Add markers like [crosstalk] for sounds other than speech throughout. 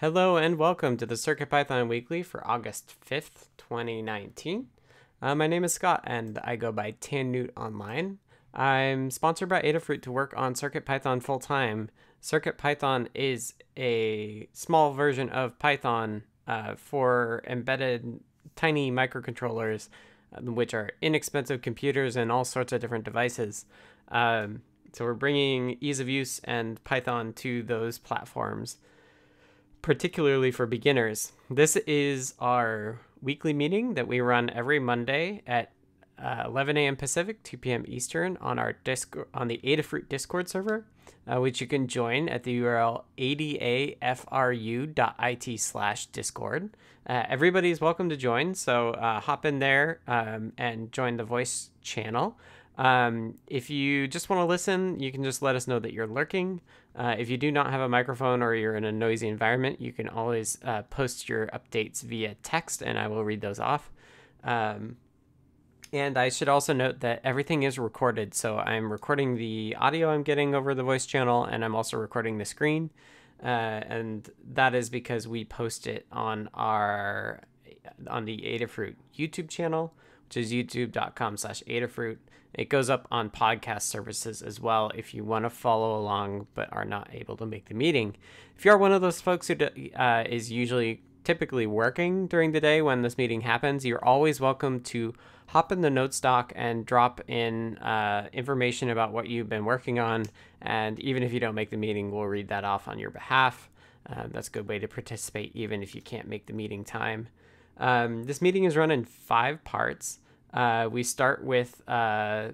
Hello and welcome to the CircuitPython Weekly for August 5th, 2019. Uh, my name is Scott and I go by TanNewt Online. I'm sponsored by Adafruit to work on CircuitPython full time. CircuitPython is a small version of Python uh, for embedded tiny microcontrollers, uh, which are inexpensive computers and all sorts of different devices. Um, so we're bringing ease of use and Python to those platforms particularly for beginners. This is our weekly meeting that we run every Monday at uh, 11 a.m. Pacific, 2 p.m. Eastern on our disc on the Adafruit Discord server, uh, which you can join at the URL adafru.it/discord. Uh, everybody's welcome to join, so uh, hop in there um, and join the voice channel. Um, if you just want to listen, you can just let us know that you're lurking. Uh, if you do not have a microphone or you're in a noisy environment, you can always uh, post your updates via text and I will read those off. Um, and I should also note that everything is recorded. So I'm recording the audio I'm getting over the voice channel and I'm also recording the screen. Uh, and that is because we post it on our on the Adafruit YouTube channel, which is youtube.com slash Adafruit. It goes up on podcast services as well if you want to follow along but are not able to make the meeting. If you are one of those folks who uh, is usually typically working during the day when this meeting happens, you're always welcome to hop in the notes doc and drop in uh, information about what you've been working on. And even if you don't make the meeting, we'll read that off on your behalf. Uh, that's a good way to participate, even if you can't make the meeting time. Um, this meeting is run in five parts. Uh, we start with uh,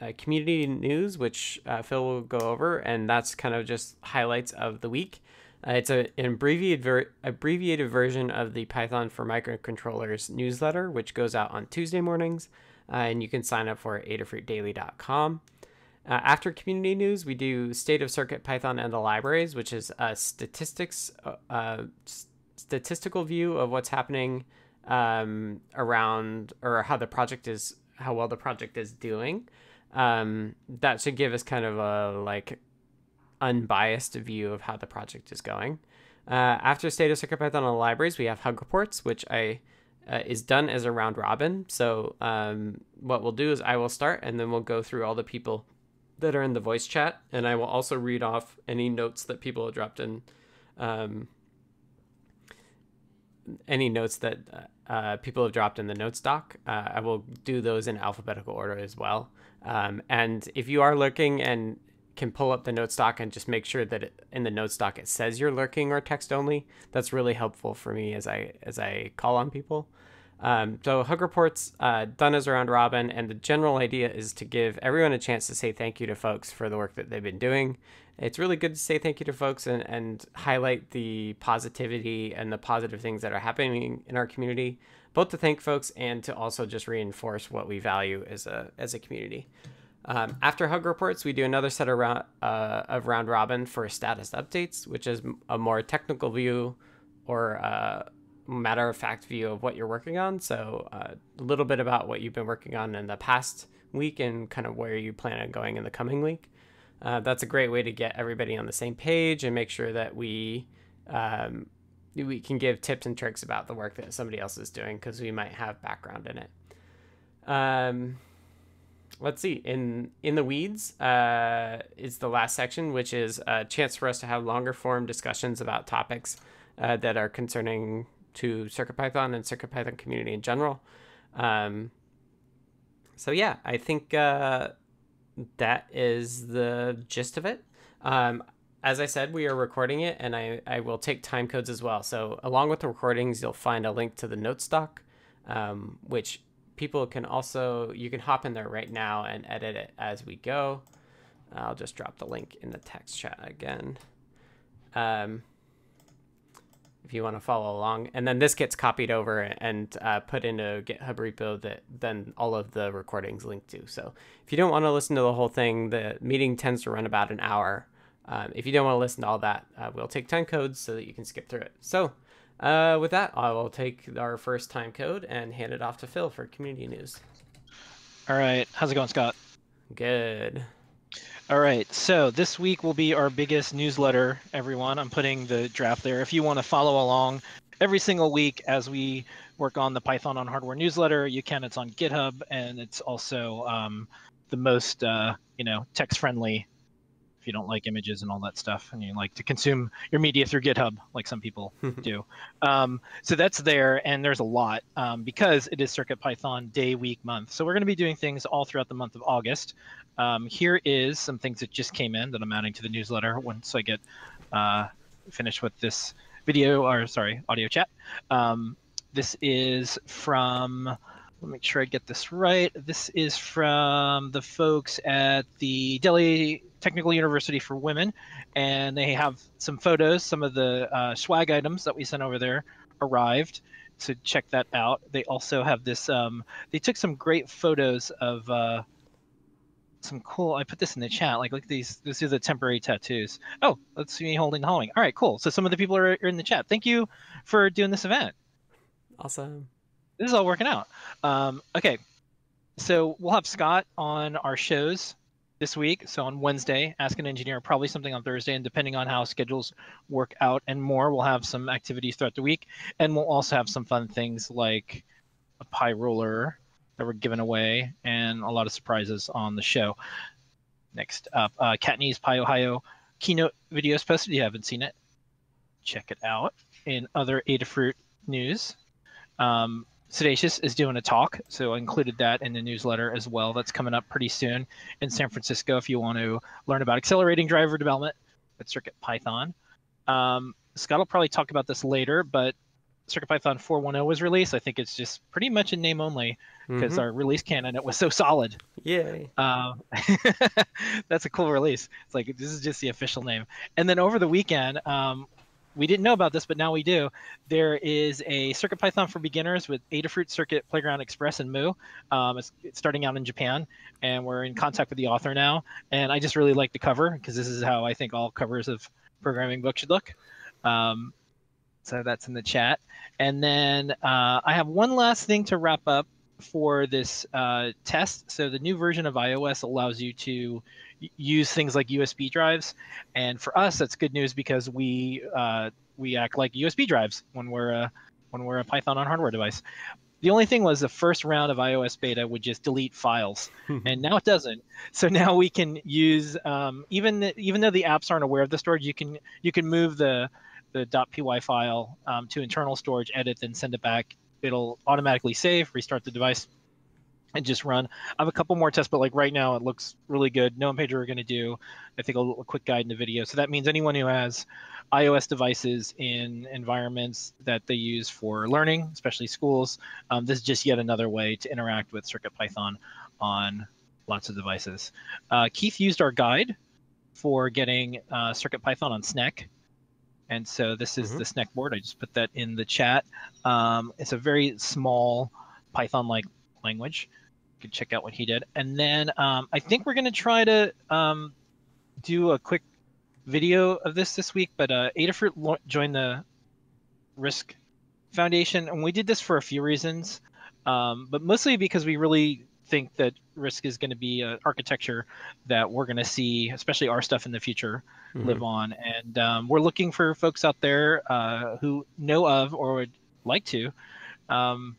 uh, community news, which uh, Phil will go over, and that's kind of just highlights of the week. Uh, it's a, an abbreviated, ver- abbreviated version of the Python for Microcontrollers newsletter, which goes out on Tuesday mornings, uh, and you can sign up for adafruitdaily.com. Uh, after community news, we do state of circuit Python and the libraries, which is a statistics, uh, statistical view of what's happening um, around or how the project is how well the project is doing. Um, that should give us kind of a like unbiased view of how the project is going. Uh, after state of CircuitPython on the libraries, we have hug reports, which I uh, is done as a round robin. So um, what we'll do is I will start, and then we'll go through all the people that are in the voice chat, and I will also read off any notes that people have dropped in um, any notes that uh, people have dropped in the notes doc. Uh, I will do those in alphabetical order as well. Um, and if you are lurking and can pull up the notes doc and just make sure that it, in the notes doc it says you're lurking or text only, that's really helpful for me as I as I call on people. Um, so hug reports uh, done as a round robin, and the general idea is to give everyone a chance to say thank you to folks for the work that they've been doing. It's really good to say thank you to folks and, and highlight the positivity and the positive things that are happening in our community, both to thank folks and to also just reinforce what we value as a as a community. Um, after hug reports, we do another set of round, uh, of round robin for status updates, which is a more technical view or uh, matter of fact view of what you're working on. So uh, a little bit about what you've been working on in the past week and kind of where you plan on going in the coming week. Uh, that's a great way to get everybody on the same page and make sure that we um, we can give tips and tricks about the work that somebody else is doing because we might have background in it. Um, let's see in in the weeds uh, is the last section, which is a chance for us to have longer form discussions about topics uh, that are concerning to CircuitPython and CircuitPython community in general. Um, so yeah, I think uh, that is the gist of it. Um, as I said, we are recording it, and I, I will take time codes as well. So along with the recordings, you'll find a link to the notes doc, um, which people can also you can hop in there right now and edit it as we go. I'll just drop the link in the text chat again. Um, if you want to follow along. And then this gets copied over and uh, put into GitHub repo that then all of the recordings link to. So if you don't want to listen to the whole thing, the meeting tends to run about an hour. Um, if you don't want to listen to all that, uh, we'll take time codes so that you can skip through it. So uh, with that, I will take our first time code and hand it off to Phil for community news. All right. How's it going, Scott? Good. All right, so this week will be our biggest newsletter, everyone. I'm putting the draft there. If you want to follow along every single week as we work on the Python on Hardware newsletter, you can. It's on GitHub, and it's also um, the most, uh, you know, text-friendly if you don't like images and all that stuff and you like to consume your media through github like some people [laughs] do um, so that's there and there's a lot um, because it is circuit python day week month so we're going to be doing things all throughout the month of august um, here is some things that just came in that i'm adding to the newsletter once i get uh, finished with this video or sorry audio chat um, this is from let me make sure I get this right. This is from the folks at the Delhi Technical University for Women, and they have some photos. Some of the uh, swag items that we sent over there arrived. So check that out. They also have this. Um, they took some great photos of uh, some cool. I put this in the chat. Like, look at these. This is the temporary tattoos. Oh, let's see me holding the holding. All right, cool. So some of the people are, are in the chat. Thank you for doing this event. Awesome this is all working out. Um, okay, so we'll have Scott on our shows this week. So on Wednesday, Ask an Engineer, probably something on Thursday, and depending on how schedules work out and more, we'll have some activities throughout the week, and we'll also have some fun things like a pie roller that were given away, and a lot of surprises on the show. Next up, uh, Kattni's PyOhio keynote videos posted. If you haven't seen it, check it out. In other Adafruit news, um, siddacious is doing a talk, so I included that in the newsletter as well. That's coming up pretty soon in San Francisco if you want to learn about accelerating driver development with Circuit Python. Um, Scott will probably talk about this later, but Circuit Python 4.10 was released. I think it's just pretty much in name only because mm-hmm. our release candidate was so solid. Yay. Uh, [laughs] that's a cool release. It's like, this is just the official name. And then over the weekend, um, we didn't know about this, but now we do. There is a Circuit Python for beginners with Adafruit Circuit Playground Express and Mu. Um, it's, it's, starting out in Japan, and we're in contact with the author now. And I just really like the cover because this is how I think all covers of programming books should look. Um, so that's in the chat. And then uh, I have one last thing to wrap up for this uh, test. So the new version of iOS allows you to use things like USB drives, and for us that's good news because we uh, we act like USB drives when we're a when we're a Python on hardware device. The only thing was the first round of iOS beta would just delete files, [laughs] and now it doesn't. So now we can use um, even even though the apps aren't aware of the storage, you can you can move the the .py file um, to internal storage, edit, then send it back. It'll automatically save, restart the device, and just run. I have a couple more tests, but like right now it looks really good. No Pedro are going to do, I think, a, quick guide in the video. So that means anyone who has iOS devices in environments that they use for learning, especially schools, um, this is just yet another way to interact with CircuitPython on lots of devices. Uh, Keith used our guide for getting uh, CircuitPython on Snek. And so this is mm-hmm. the Snek board. I just put that in the chat. Um, it's a very small Python-like language You can check out what he did. And then um, I think we're going to try to um, do a quick video of this this week. But uh, Adafruit lo- joined the RISC Foundation, and we did this for a few reasons, um, but mostly because we really think that RISC is going to be an architecture that we're going to see, especially our stuff in the future, mm-hmm. live on. And um, we're looking for folks out there uh, who know of or would like to um,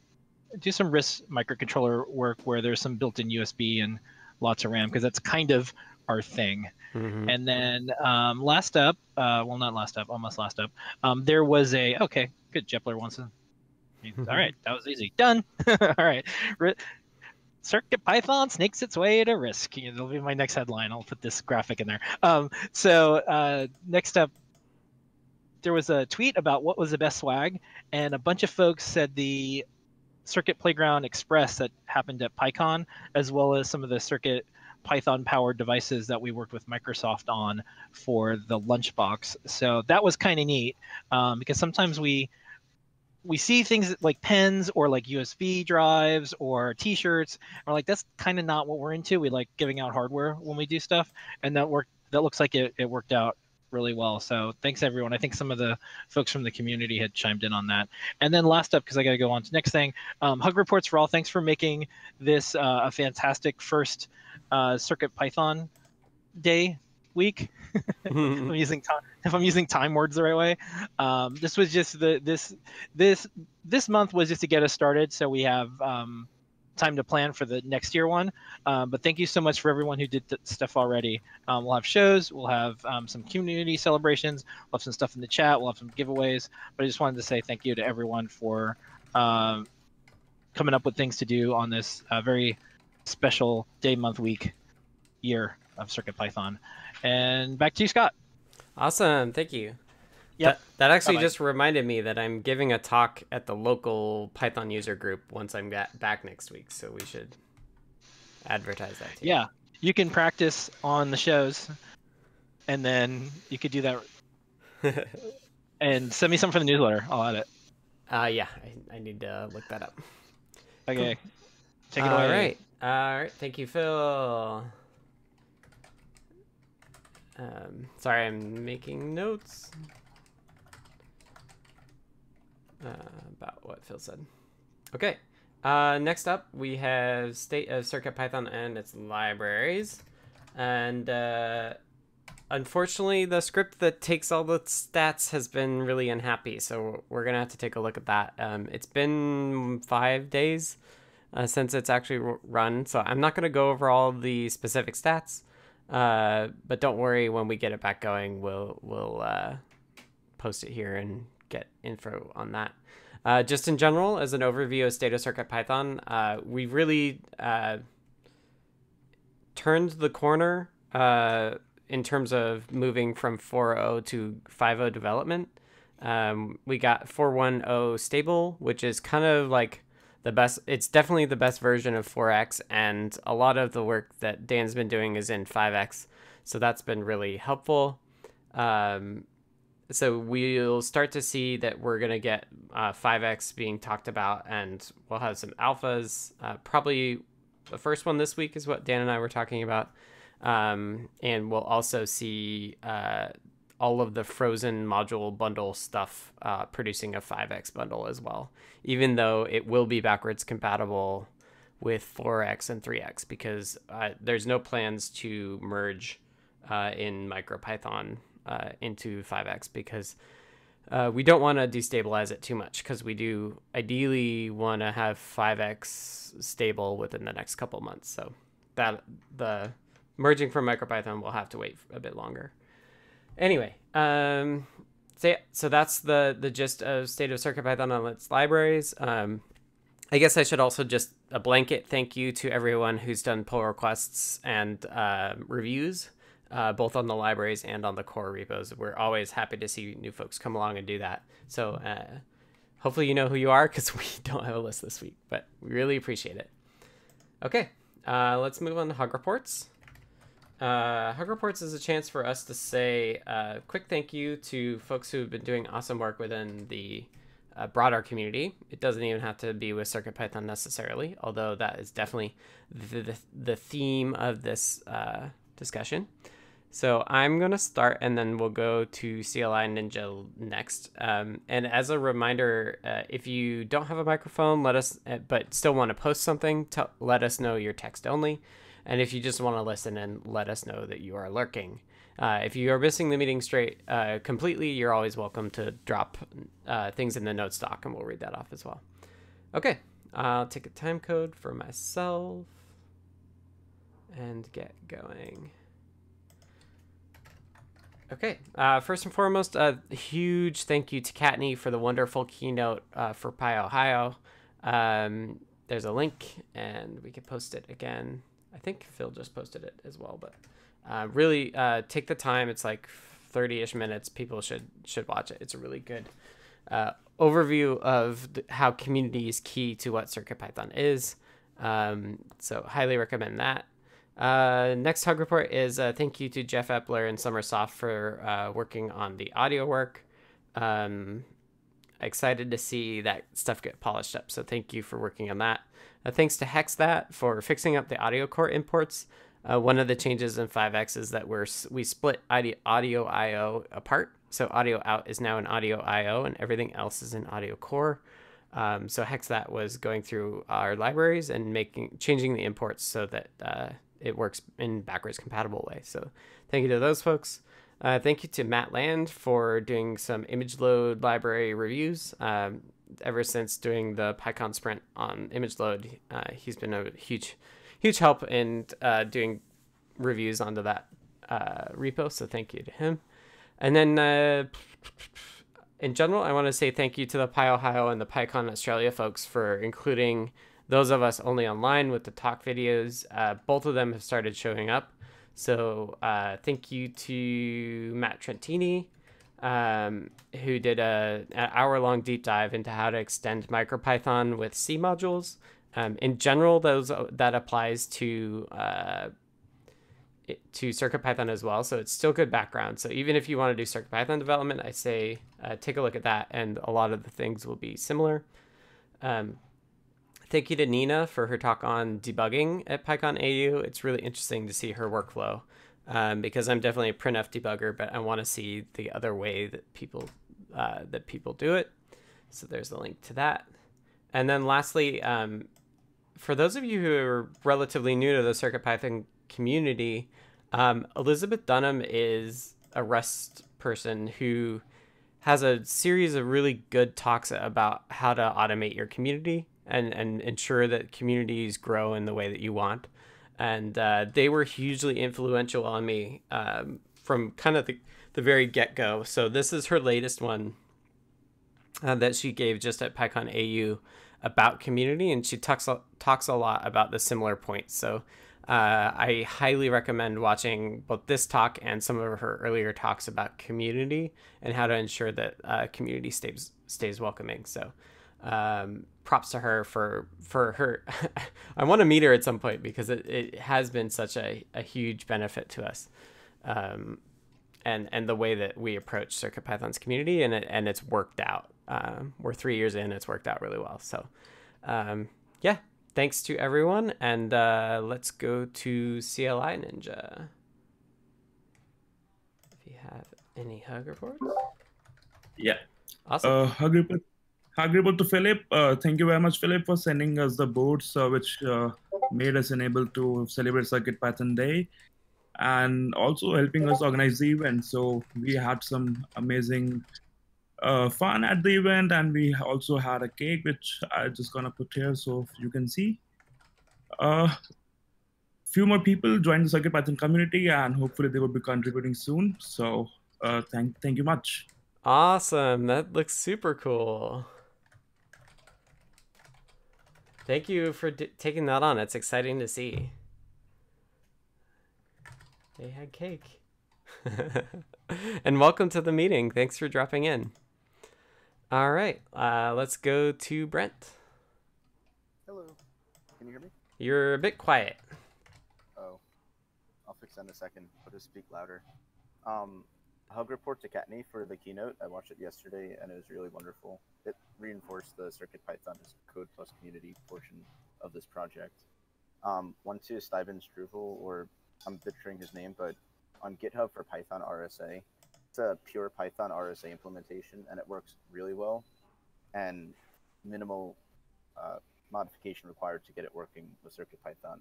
do some RISC microcontroller work where there's some built-in USB and lots of RAM because that's kind of our thing. Mm-hmm. And then um, last up, uh, well, not last up, almost last up. Um, there was a okay, good. Jepler wants to. [laughs] All right, that was easy. Done. [laughs] All right. Circuit Python snakes its way to RISC. You know, that'll be my next headline. I'll put this graphic in there. Um, so uh, next up, there was a tweet about what was the best swag, and a bunch of folks said the Circuit Playground Express that happened at PyCon, as well as some of the Circuit Python powered devices that we worked with Microsoft on for the lunchbox. So that was kind of neat um, because sometimes we we see things like pens or like USB drives or T-shirts. We're like, that's kind of not what we're into. We like giving out hardware when we do stuff, and that worked. That looks like it, it worked out really well. So thanks everyone. I think some of the folks from the community had chimed in on that. And then last up, because I got to go on to next thing, um, Hug reports for all. Thanks for making this uh, a fantastic first uh, Circuit Python day week. [laughs] if I'm using time, if I'm using time words the right way. Um, this was just the this this this month was just to get us started, so we have um, time to plan for the next year one. Um, but thank you so much for everyone who did stuff already. Um, we'll have shows, we'll have um, some community celebrations, we'll have some stuff in the chat, we'll have some giveaways. But I just wanted to say thank you to everyone for um, coming up with things to do on this uh, very special day, month, week, year of Circuit Python. And back to you, Scott. Awesome, thank you. Yep. That, that actually Bye-bye. just reminded me that I'm giving a talk at the local Python user group once I'm back next week, so we should advertise that too. Yeah, you can practice on the shows, and then you could do that. [laughs] and send me some for the newsletter. I'll add it. uh, yeah, I, I need to look that up. Okay. Take it All away. right. All right. Thank you, Phil. Um, sorry, I'm making notes uh, about what Phil said. Okay. Uh, next up, we have State of CircuitPython and its libraries. And uh, unfortunately, the script that takes all the stats has been really unhappy. So we're to have to take a look at that. Um, it's been five days uh, since it's actually run. So I'm not to go over all the specific stats. Uh, but don't worry, when we get it back going, we'll we'll uh, post it here and get info on that. Uh, just in general, as an overview of State of Circuit Python, uh, we really uh, turned the corner uh, in terms of moving from 4.0 to 5.0 development. Um, we got 4.1.0 stable, which is kind of like the best. It's definitely the best version of 4x, and a lot of the work that Dan's been doing is in 5x, so that's been really helpful. Um, so we'll start to see that we're gonna get uh, 5x being talked about, and we'll have some alphas. Uh, probably the first one this week is what Dan and I were talking about, um, and we'll also see uh, all of the frozen module bundle stuff uh, producing a 5x bundle as well, even though it will be backwards compatible with 4x and 3x because uh, there's no plans to merge uh, in MicroPython uh, into 5x because uh, we don't want to destabilize it too much because we do ideally want to have 5x stable within the next couple months. So that the merging from MicroPython will have to wait a bit longer. Anyway, um, so so that's the the gist of state of CircuitPython on its libraries. Um, I guess I should also just a blanket thank you to everyone who's done pull requests and uh, reviews, uh, both on the libraries and on the core repos. We're always happy to see new folks come along and do that. So uh, hopefully you know who you are because [laughs] we don't have a list this week, but we really appreciate it. Okay, uh, let's move on to Hug Reports. Uh, Hug Reports is a chance for us to say a quick thank you to folks who have been doing awesome work within the uh, broader community. It doesn't even have to be with CircuitPython necessarily, although that is definitely the, the, the theme of this uh, discussion. So I'm going to start and then we'll go to CLI Ninja next. Um, and as a reminder, uh, if you don't have a microphone, let us, uh, but still want to post something, let us know your text only. And if you just want to listen and let us know that you are lurking. Uh, if you are missing the meeting straight uh, completely, you're always welcome to drop uh, things in the notes doc and we'll read that off as well. Okay, I'll take a time code for myself and get going. Okay, uh, first and foremost, a huge thank you to Kattni for the wonderful keynote uh, for PyOhio. Um, there's a link and we can post it again. I think Phil just posted it as well, but uh, really uh, take the time. It's like 30-ish minutes. People should should watch it. It's a really good uh, overview of th- how community is key to what CircuitPython is. Um, so highly recommend that. Uh, next hug report is uh, thank you to Jeff Epler and sommersoft for uh, working on the audio work. Um, excited to see that stuff get polished up. So thank you for working on that. Uh, thanks to Hexstat for fixing up the audio core imports. Uh, one of the changes in 5x is that we're we split audio, audio IO apart. So audio out is now an audio IO, and everything else is in audio core. Um, so Hexstat was going through our libraries and making changing the imports so that uh, it works in backwards compatible way. So thank you to those folks. Uh, thank you to Matt Land for doing some image load library reviews. Um, ever since doing the PyCon sprint on image load, uh, he's been a huge, huge help in uh, doing reviews onto that uh, repo. So thank you to him. And then uh, in general, I want to say thank you to the PyOhio and the PyCon Australia folks for including those of us only online with the talk videos. Uh, both of them have started showing up. So uh, thank you to Matt Trentini, um, who did a, an hour long deep dive into how to extend MicroPython with C modules. Um, in general, those that applies to uh, to CircuitPython as well. So it's still good background. So even if you want to do CircuitPython development, I say uh, take a look at that, and a lot of the things will be similar. Um, thank you to Nina for her talk on debugging at PyCon AU. It's really interesting to see her workflow um, because I'm definitely a printf debugger, but I want to see the other way that people uh, that people do it. So there's a link to that. And then lastly, um, for those of you who are relatively new to the CircuitPython community, um, Elizabeth Dunham is a Rust person who has a series of really good talks about how to automate your community and, and ensure that communities grow in the way that you want. And uh, they were hugely influential on me um, from kind of the, the very get go. So, this is her latest one uh, that she gave just at PyCon AU about community, and she talks, talks a lot about the similar points. So, uh, I highly recommend watching both this talk and some of her earlier talks about community and how to ensure that uh, community stays stays welcoming. So, um, props to her for for her. [laughs] I want to meet her at some point because it, it has been such a, a huge benefit to us, um, and and the way that we approach CircuitPython's community and it, and it's worked out. Um, we're three years in, it's worked out really well. So, um, yeah, thanks to everyone, and uh, let's go to CLI Ninja. If you have any hug reports. Yeah. Awesome. Uh, hug report. Report to Philip. Uh, thank you very much, Philip, for sending us the boards, uh, which uh, made us enable to celebrate Circuit Python Day, and also helping us organize the event. So we had some amazing uh, fun at the event, and we also had a cake, which I just gonna put here so you can see. Uh, few more people joined the Circuit Python community, and hopefully they will be contributing soon. So uh, thank thank you much. Awesome. That looks super cool. Thank you for taking that on. It's exciting to see. They had cake. [laughs] and welcome to the meeting. Thanks for dropping in. All right, uh, let's go to Brent. Hello. Can you hear me? You're a bit quiet. Oh, I'll fix that in a second. I'll just speak louder. Um, hug report to Kattni for the keynote. I watched it yesterday and it was really wonderful. It reinforced the Circuit Python code plus community portion of this project. Um, one to Stuyven Struvel, or I'm butchering his name, but on GitHub for Python RSA, it's a pure Python RSA implementation, and it works really well, and minimal uh, modification required to get it working with CircuitPython,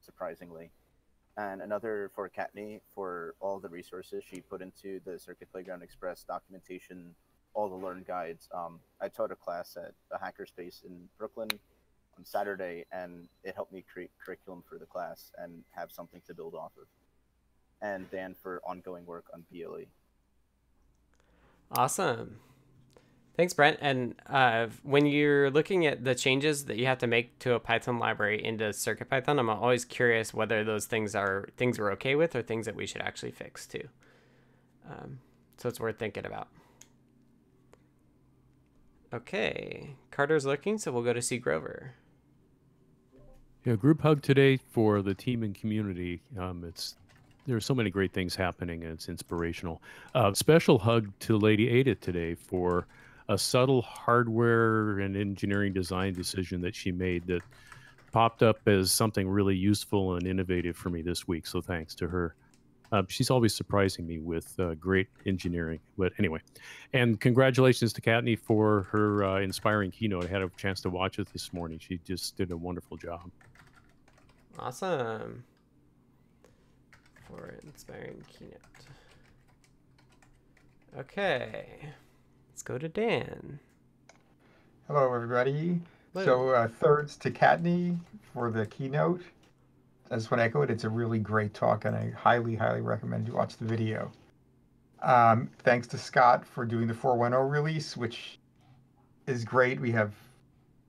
surprisingly. And another for Kattni for all the resources she put into the Circuit Playground Express documentation, all the learn guides. Um, I taught a class at a hackerspace in Brooklyn on Saturday, and it helped me create curriculum for the class and have something to build off of. And Dan for ongoing work on BLE. Awesome. Thanks, Brent. And uh, when you're looking at the changes that you have to make to a Python library into CircuitPython, I'm always curious whether those things are things we're okay with or things that we should actually fix too. Um, so it's worth thinking about. Okay, Carter's looking, so we'll go to see Grover. Yeah, group hug today for the team and community. Um, it's there are so many great things happening, and it's inspirational. Uh, special hug to Lady Ada today for a subtle hardware and engineering design decision that she made that popped up as something really useful and innovative for me this week. So thanks to her. Uh, she's always surprising me with uh, great engineering. But anyway, and congratulations to Kattni for her uh, inspiring keynote. I had a chance to watch it this morning. She just did a wonderful job. Awesome. for inspiring keynote. Okay, let's go to Dan. Hello, everybody. Hello. So, uh, thirds to Kattni for the keynote. I just want to echo it. It's a really great talk, and I highly, highly recommend you watch the video. Um, thanks to Scott for doing the 410 release, which is great. We have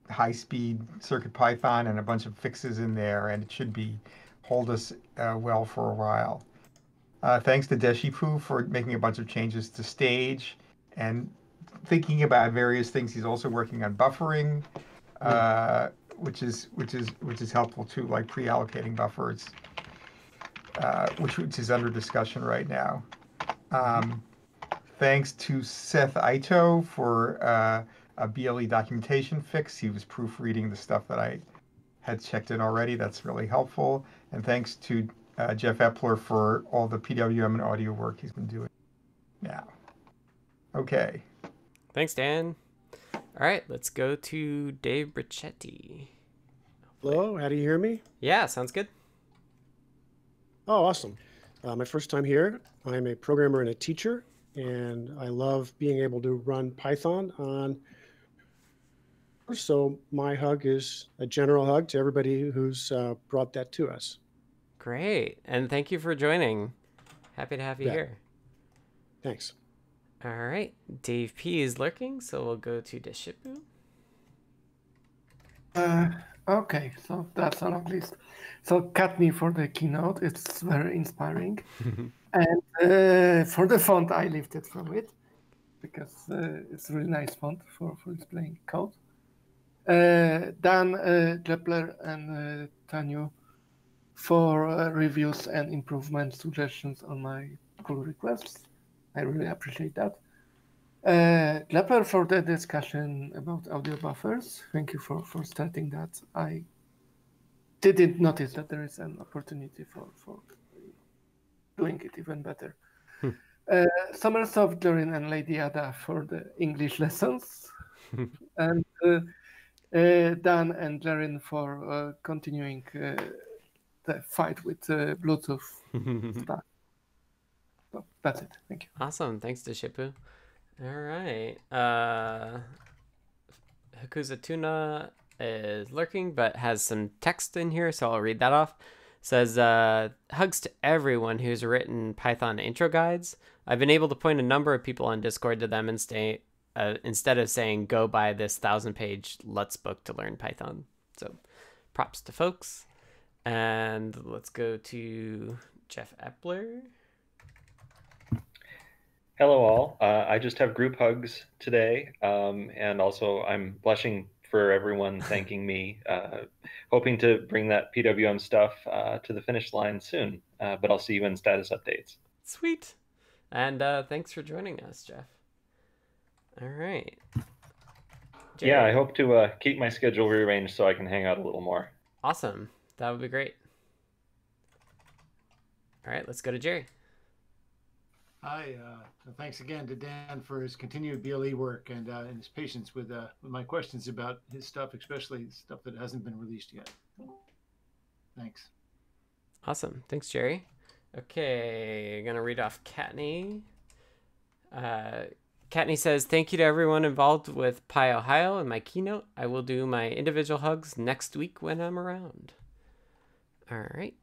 high speed Circuit Python and a bunch of fixes in there, and it should be hold us uh, well for a while. Uh, thanks to Deshipu for making a bunch of changes to stage and thinking about various things. He's also working on buffering, uh, which is which is which is helpful too, like pre-allocating buffers, uh, which which is under discussion right now. Um, thanks to Seth Ito for uh, a BLE documentation fix. He was proofreading the stuff that I had checked in already. That's really helpful. And thanks to uh, Jeff Epler for all the PWM and audio work he's been doing now. Okay. Thanks, Dan. All right, let's go to Dave Brichetti. Hello, how do you hear me? Yeah, sounds good. Oh, awesome. Uh, my first time here. I'm a programmer and a teacher, and I love being able to run Python on. So, my hug is a general hug to everybody who's uh, brought that to us. Great, and thank you for joining. Happy to have you Yeah. here. Thanks. All right, Dave P is lurking, so we'll go to Deshipu. Uh, okay, so that's on our list. So Kattni for the keynote, it's very inspiring. [laughs] and uh, for the font, I lifted from it because uh, it's a really nice font for, for displaying code. Uh, Dan uh, and uh, TanNewt for uh, reviews and improvement suggestions on my pull requests. I really appreciate that. Uh, for the discussion about audio buffers. Thank you for, for starting that. I didn't notice that there is an opportunity for, for doing it even better. Hmm. Uh, sommersoft, Dorin, and Lady Ada for the English lessons. [laughs] and uh, uh, Dan and Jarin for uh, continuing uh, the fight with uh, Bluetooth stuff. [laughs] So that's it. Thank you. awesome, thanks Deshipu. All right, uh, Hakuzatuna is lurking, but has some text in here, so I'll read that off. Says, uh, hugs to everyone who's written Python intro guides. I've been able to point a number of people on Discord to them and stay, uh, instead of saying, go buy this thousand page Lutz book to learn Python. So props to folks. And let's go to Jeff Epler. Hello, all. Uh, I just have group hugs today, um, and also I'm blushing for everyone [laughs] thanking me, uh, hoping to bring that PWM stuff uh, to the finish line soon. Uh, but I'll see you in status updates. Sweet. And uh, thanks for joining us, Jeff. All right. Yeah, I hope to uh, keep my schedule rearranged so I can hang out a little more. Awesome. That would be great. All right, let's go to Jerry. Hi, uh, thanks again to Dan for his continued BLE work and, uh, and his patience with, uh, with my questions about his stuff, especially stuff that hasn't been released yet. Thanks. Awesome. Thanks, Jerry. Okay, I'm going to read off Kattni. Uh, Kattni says, Thank you to everyone involved with PyOhio and my keynote. I will do my individual hugs next week when I'm around. All right,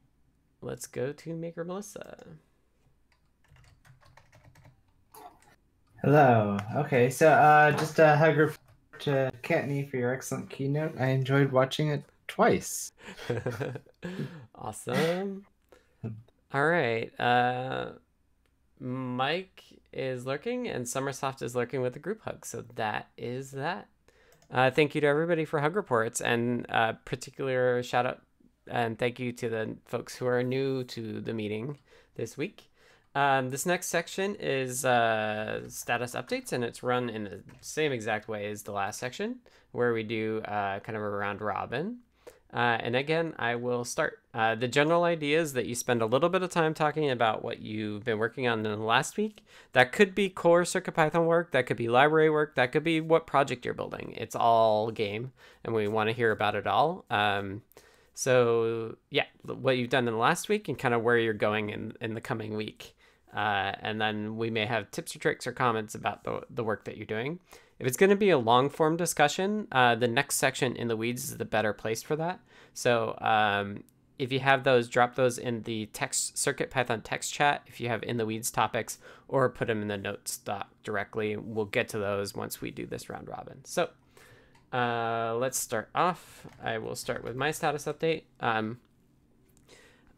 let's go to Maker Melissa. Hello. Okay, so uh, just a hug report to Kattni for your excellent keynote. I enjoyed watching it twice. [laughs] awesome. All right. Uh, Mike is lurking and sommersoft is lurking with a group hug. So that is that. Uh, thank you to everybody for hug reports and uh, particular shout out and thank you to the folks who are new to the meeting this week. Um, this next section is uh, status updates, and it's run in the same exact way as the last section, where we do uh, kind of a round robin. Uh, and again, I will start. Uh, the general idea is that you spend a little bit of time talking about what you've been working on in the last week. That could be core CircuitPython work, that could be library work, that could be what project you're building. It's all game, and we want to hear about it all. Um, So yeah, what you've done in the last week and kind of where you're going in in the coming week. Uh, and then we may have tips or tricks or comments about the, the work that you're doing. If it's going to be a long form discussion, uh, the next section in the weeds is the better place for that. So um, if you have those, drop those in the text Circuit Python text chat if you have in the weeds topics, or put them in the notes doc directly. We'll get to those once we do this round robin. So uh, let's start off. I will start with my status update. Um,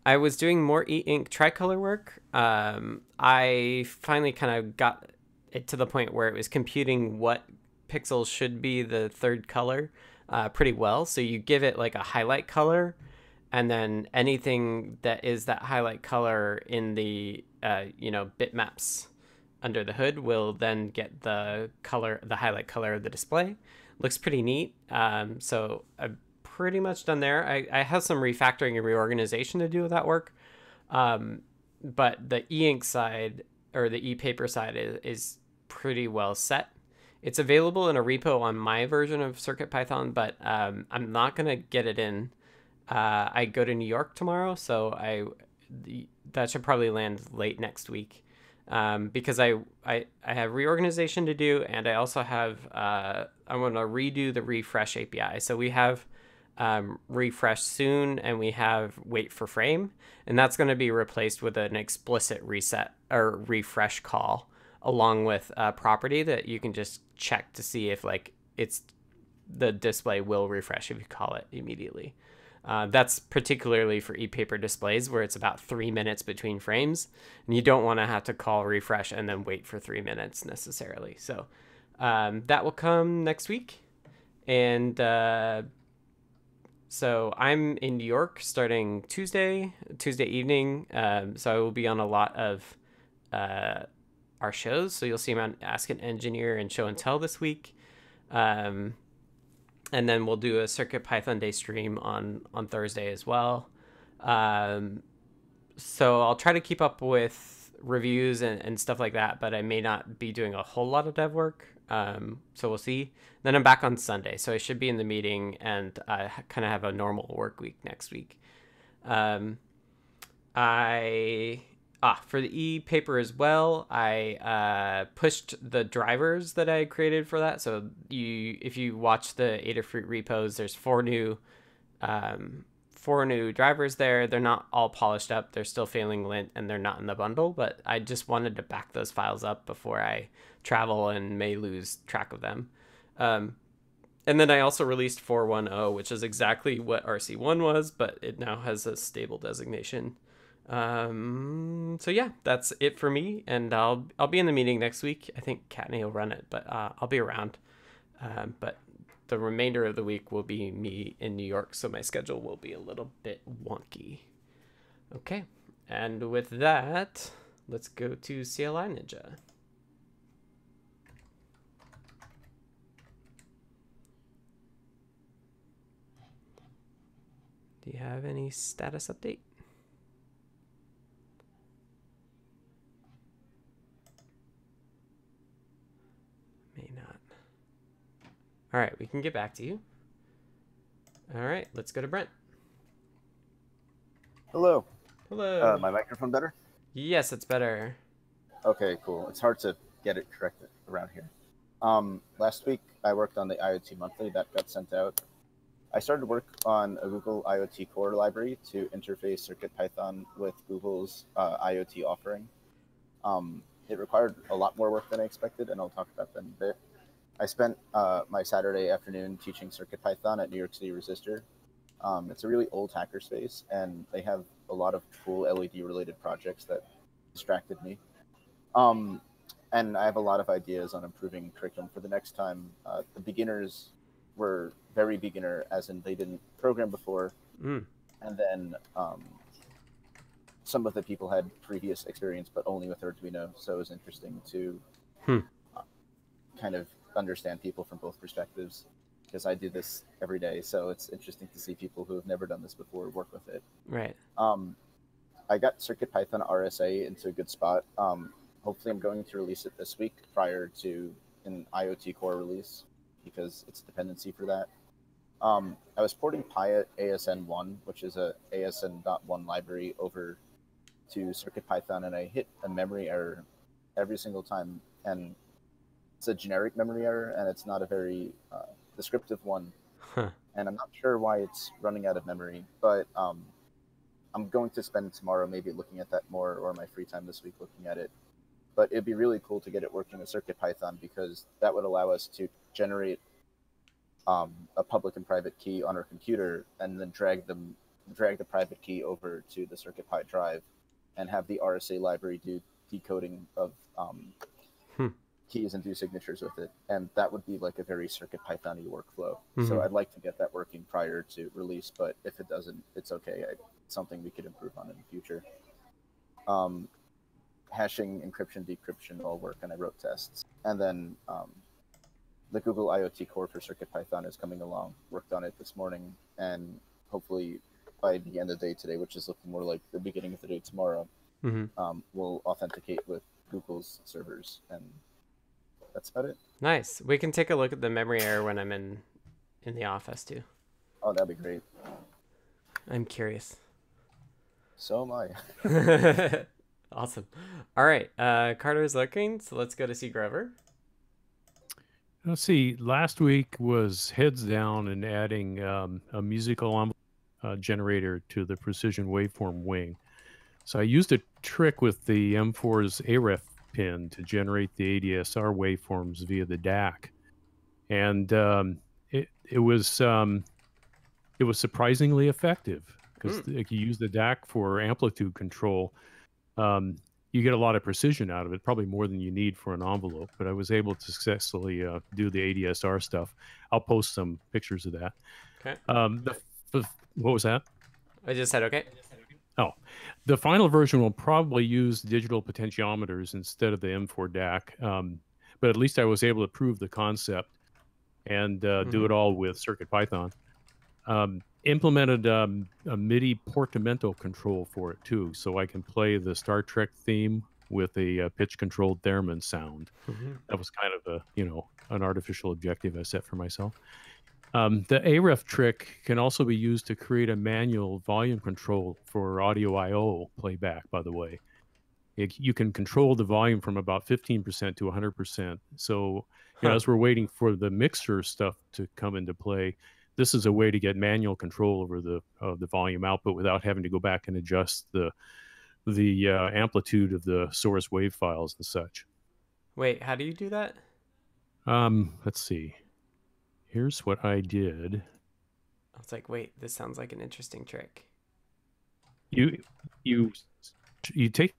I was doing more e-ink tricolor work. Um, I finally kind of got it to the point where it was computing what pixels should be the third color uh, pretty well. So you give it like a highlight color, and then anything that is that highlight color in the uh, you know bitmaps under the hood will then get the color, the highlight color of the display. Looks pretty neat. Um, so I've pretty much done there. I, I have some refactoring and reorganization to do with that work. Um, but the e-ink side or the e-paper side is, is pretty well set. It's available in a repo on my version of CircuitPython, but um, I'm not gonna get it in. Uh, I go to New York tomorrow, so I the, that should probably land late next week um, because I, I I have reorganization to do, and I also have uh, I'm gonna redo the refresh API. So we have um, refresh soon, and we have wait for frame, and that's going to be replaced with an explicit reset or refresh call along with a property that you can just check to see if like it's the display will refresh if you call it immediately. Uh, that's particularly for e-paper displays where it's about three minutes between frames, and you don't want to have to call refresh and then wait for three minutes necessarily. So um, that will come next week, and uh, so I'm in New York starting Tuesday, Tuesday evening. Um, so I will be on a lot of uh, our shows. So you'll see me on Ask an Engineer and Show and Tell this week. Um, and then we'll do a Circuit Python Day stream on on Thursday as well. Um, so I'll try to keep up with reviews and, and stuff like that, but I may not be doing a whole lot of dev work. Um, so we'll see. Then I'm back on Sunday, so I should be in the meeting and I kind of have a normal work week next week. Um, I ah for the e paper as well. I uh, pushed the drivers that I created for that. So you, if you watch the Adafruit repos, there's four new, um, four new drivers there. They're not all polished up. They're still failing lint and they're not in the bundle. But I just wanted to back those files up before I travel and may lose track of them. Um, and then I also released 410, which is exactly what RC1 was, but it now has a stable designation. Um, so yeah, that's it for me, and I'll I'll be in the meeting next week. I think Kattni will run it, but uh, I'll be around. Um, but the remainder of the week will be me in New York, so my schedule will be a little bit wonky. Okay, and with that, let's go to CLI Ninja. Do you have any status update? May not. All right, we can get back to you. All right, let's go to Brent. Hello. Hello. Uh, my microphone better? Yes, it's better. Okay, cool. It's hard to get it corrected around here. Um, last week I worked on the IoT Monthly that got sent out. I started work on a Google IoT Core library to interface CircuitPython with Google's uh, IoT offering. Um, it required a lot more work than I expected, and I'll talk about that in a bit. I spent uh, my Saturday afternoon teaching CircuitPython at New York City Resistor. Um, it's a really old hackerspace, and they have a lot of cool LED-related projects that distracted me. Um, and I have a lot of ideas on improving curriculum for the next time. Uh, the beginners were very beginner, as in they didn't program before, Mm. and then um, some of the people had previous experience, but only with Arduino. So it was interesting to Hmm. uh, kind of understand people from both perspectives because I do this every day. So it's interesting to see people who have never done this before work with it. Right. Um, I got CircuitPython RSA into a good spot. Um, hopefully, I'm going to release it this week prior to an IoT Core release because it's a dependency for that. Um, I was porting Pi ASN1, which is a ASN.1 library, over to CircuitPython, and I hit a memory error every single time. And it's a generic memory error, and it's not a very uh, descriptive one. Huh. And I'm not sure why it's running out of memory, but um, I'm going to spend tomorrow maybe looking at that more, or my free time this week looking at it. But it'd be really cool to get it working with CircuitPython because that would allow us to generate um, a public and private key on our computer, and then drag them, drag the private key over to the CircuitPy drive, and have the RSA library do decoding of um, Hmm. keys and do signatures with it, and that would be like a very CircuitPython-y workflow. Mhm. So I'd like to get that working prior to release, but if it doesn't, it's okay. I, it's something we could improve on in the future. Um, hashing, encryption, decryption all work, and I wrote tests, and then um, the Google IoT Core for CircuitPython is coming along. Worked on it this morning, and hopefully by the end of the day today, which is looking more like the beginning of the day tomorrow, hmm um, we'll authenticate with Google's servers, and that's about it. Nice. We can take a look at the memory error when I'm in in the office too. Oh, that'd be great. I'm curious. So am I. [laughs] awesome. All right. Uh, Carter's looking, so let's go to Cedar Grove. Let's see. Last week was heads down and adding um, a musical envelope, uh, generator to the precision waveform wing. So I used a trick with the M4's AREF pin to generate the ADSR waveforms via the DAC, and um, it it was um, it was surprisingly effective because if you use the DAC for amplitude control, um, you get a lot of precision out of it, probably more than you need for an envelope. But I was able to successfully uh, do the ADSR stuff. I'll post some pictures of that. Okay. Um, the, what was that? I just said okay. Oh, the final version will probably use digital potentiometers instead of the M4 DAC. Um, but at least I was able to prove the concept and uh, do Mhm. it all with CircuitPython. Um, implemented um, a MIDI portamento control for it too, so I can play the Star Trek theme with a uh, pitch-controlled theremin sound. Mhm. That was kind of a you know an artificial objective I set for myself. Um, the AREF trick can also be used to create a manual volume control for audio I/O playback. By the way, it, you can control the volume from about 15% to 100%. So, you know, as we're waiting for the mixer stuff to come into play, this is a way to get manual control over the of the volume output without having to go back and adjust the the uh, amplitude of the source wave files and such. Wait, how do you do that? Um, let's see. Here's what I did. I was like, wait, this sounds like an interesting trick. you you you take